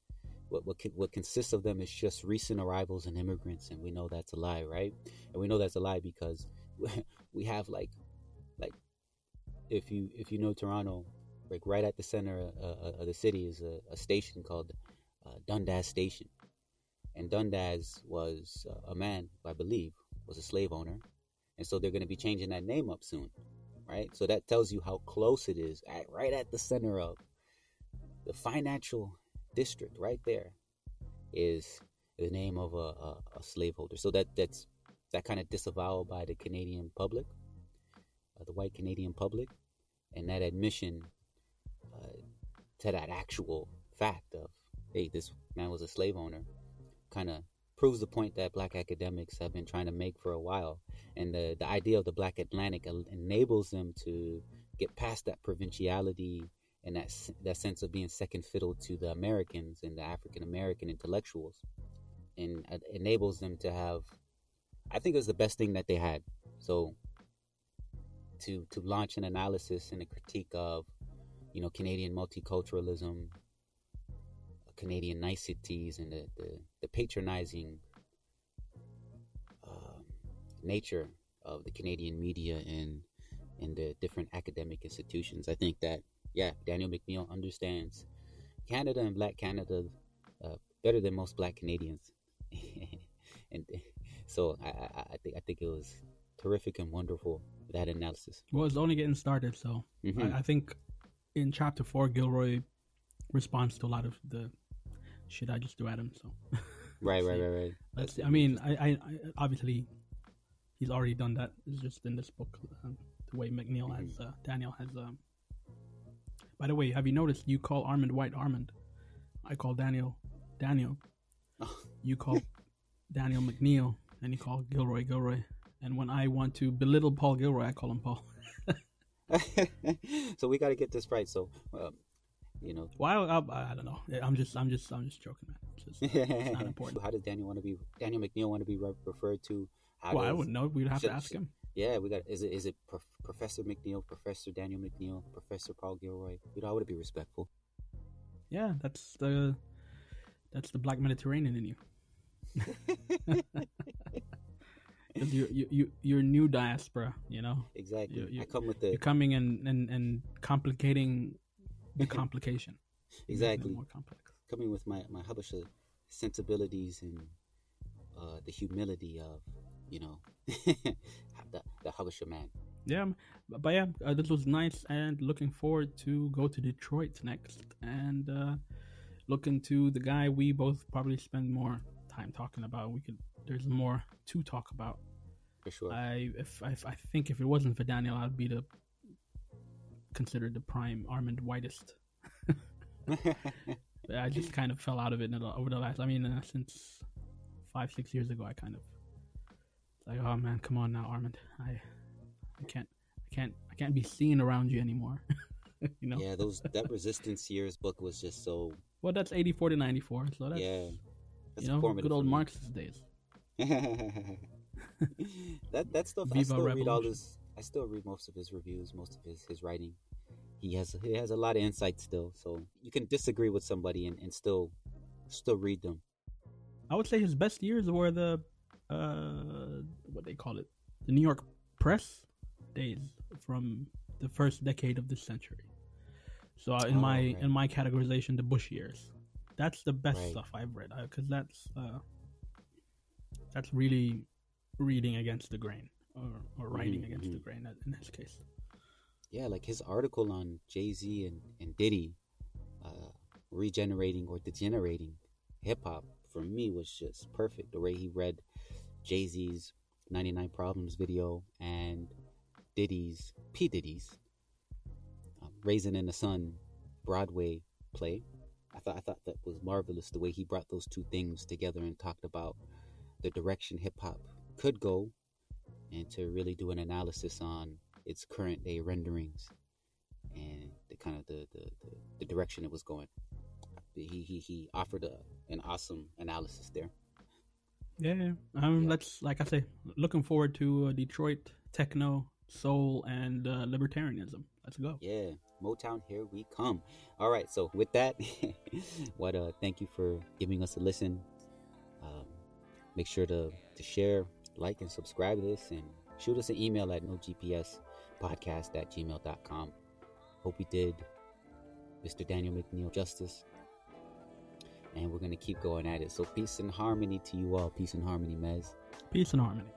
A: what what, what consists of them is just recent arrivals and immigrants, and we know that's a lie, right? And we know that's a lie because [LAUGHS] we have like like if you if you know Toronto, like right at the center uh, of the city is a, a station called uh, Dundas Station, and Dundas was uh, a man, I believe, was a slave owner, and so they're going to be changing that name up soon, right? So that tells you how close it is, at, right at the center of the financial district, right there, is the name of a, a, a slaveholder. So that that's that kind of disavowal by the Canadian public, uh, the white Canadian public, and that admission uh, to that actual fact of hey, this man was a slave owner, kind of proves the point that black academics have been trying to make for a while. And the, the idea of the black Atlantic enables them to get past that provinciality and that, that sense of being second fiddle to the Americans and the African American intellectuals. And it enables them to have, I think it was the best thing that they had. So to, to launch an analysis and a critique of, you know, Canadian multiculturalism, Canadian niceties and the, the, the patronizing uh, nature of the Canadian media and in the different academic institutions. I think that yeah, Daniel McNeil understands Canada and Black Canada uh, better than most Black Canadians, [LAUGHS] and so I, I, I, think I think it was terrific and wonderful that analysis.
C: Well, it's only getting started, so mm-hmm. I, I think in chapter four, Gilroy responds to a lot of the shit I just at him. So [LAUGHS]
A: right, right, right, right.
C: Let's see. I mean, I, I, I, obviously he's already done that. It's just in this book um, the way McNeil mm-hmm. has uh, Daniel has. Um... By the way, have you noticed you call Armond White Armond? I call Daniel Daniel. [LAUGHS] you call Daniel McNeil, and you call Gilroy Gilroy. And when I want to belittle Paul Gilroy, I call him Paul. [LAUGHS]
A: so we got to get this right. So um, you know.
C: Well, I, I, I, don't know. I'm just, I'm just, I'm just joking, man. It's, just, it's not [LAUGHS] important.
A: How does Daniel want to be? Daniel McNeil want to be re- referred to?
C: How well, does, I wouldn't know. We'd have should, to ask him.
A: Yeah, we got. Is it is it Prof, Professor McNeil, Professor Daniel McNeil, Professor Paul Gilroy? You know, I would be respectful.
C: Yeah, that's the that's the Black Mediterranean in you. [LAUGHS] you you you you're new diaspora, you know.
A: Exactly. You, you, I come with the
C: you're coming and and and complicating the complication.
A: exactly. More complex. Coming with my my Habesha sensibilities and uh, the humility of you know [LAUGHS] the the Habesha man.
C: Yeah, but yeah, uh, this was nice, and looking forward to go to Detroit next and uh, look into the guy we both probably spend more time talking about. We could there's more to talk about.
A: For sure.
C: I if, if I think if it wasn't for Daniel, I'd be the considered the prime Armond Whitest. [LAUGHS] I just kind of fell out of it over the last. I mean, uh, since five six years ago, I kind of like, oh man, come on now, Armond. I, I can't, I can't, I can't be seen around you anymore. [LAUGHS] you know?
A: Yeah, those that Resistance Years book was just so.
C: Well, that's eighty four to ninety four, so that's yeah, that's you know, good old Marxist days. [LAUGHS]
A: that that stuff. Viva I still Revolution. read all his I still read most of his reviews, most of his, his writing. He has he has a lot of insight still, so you can disagree with somebody and, and still still read them.
C: I would say his best years were the uh what they call it, the New York press days from the first decade of this century. So uh, in oh, my right. in my categorization, the Bush years. That's the best right. stuff I've read because uh, that's uh, that's really reading against the grain or, or writing mm-hmm. against the mm-hmm. grain in this case.
A: Yeah, like his article on Jay Z and, and Diddy uh, regenerating or degenerating hip hop for me was just perfect. The way he read Jay Z's 99 Problems video and Diddy's, P. Diddy's um, Raisin in the Sun Broadway play. I thought I thought that was marvelous the way he brought those two things together and talked about the direction hip hop could go and to really do an analysis on its current day renderings and the kind of the, the, the, the direction it was going. He, he, he offered a, an awesome analysis there.
C: Yeah, um, yeah. let's like I say, looking forward to uh, Detroit techno, soul, and uh, libertarianism. Let's go.
A: Yeah, Motown, here we come. All right, so with that, [LAUGHS] what uh, thank you for giving us a listen. Um, make sure to to share, like and subscribe to this and shoot us an email at nogpspodcast at. Hope we did Mr. Daniel McNeil justice. And we're going to keep going at it. So, peace and harmony to you all. Peace and harmony, Mez.
C: Peace and harmony.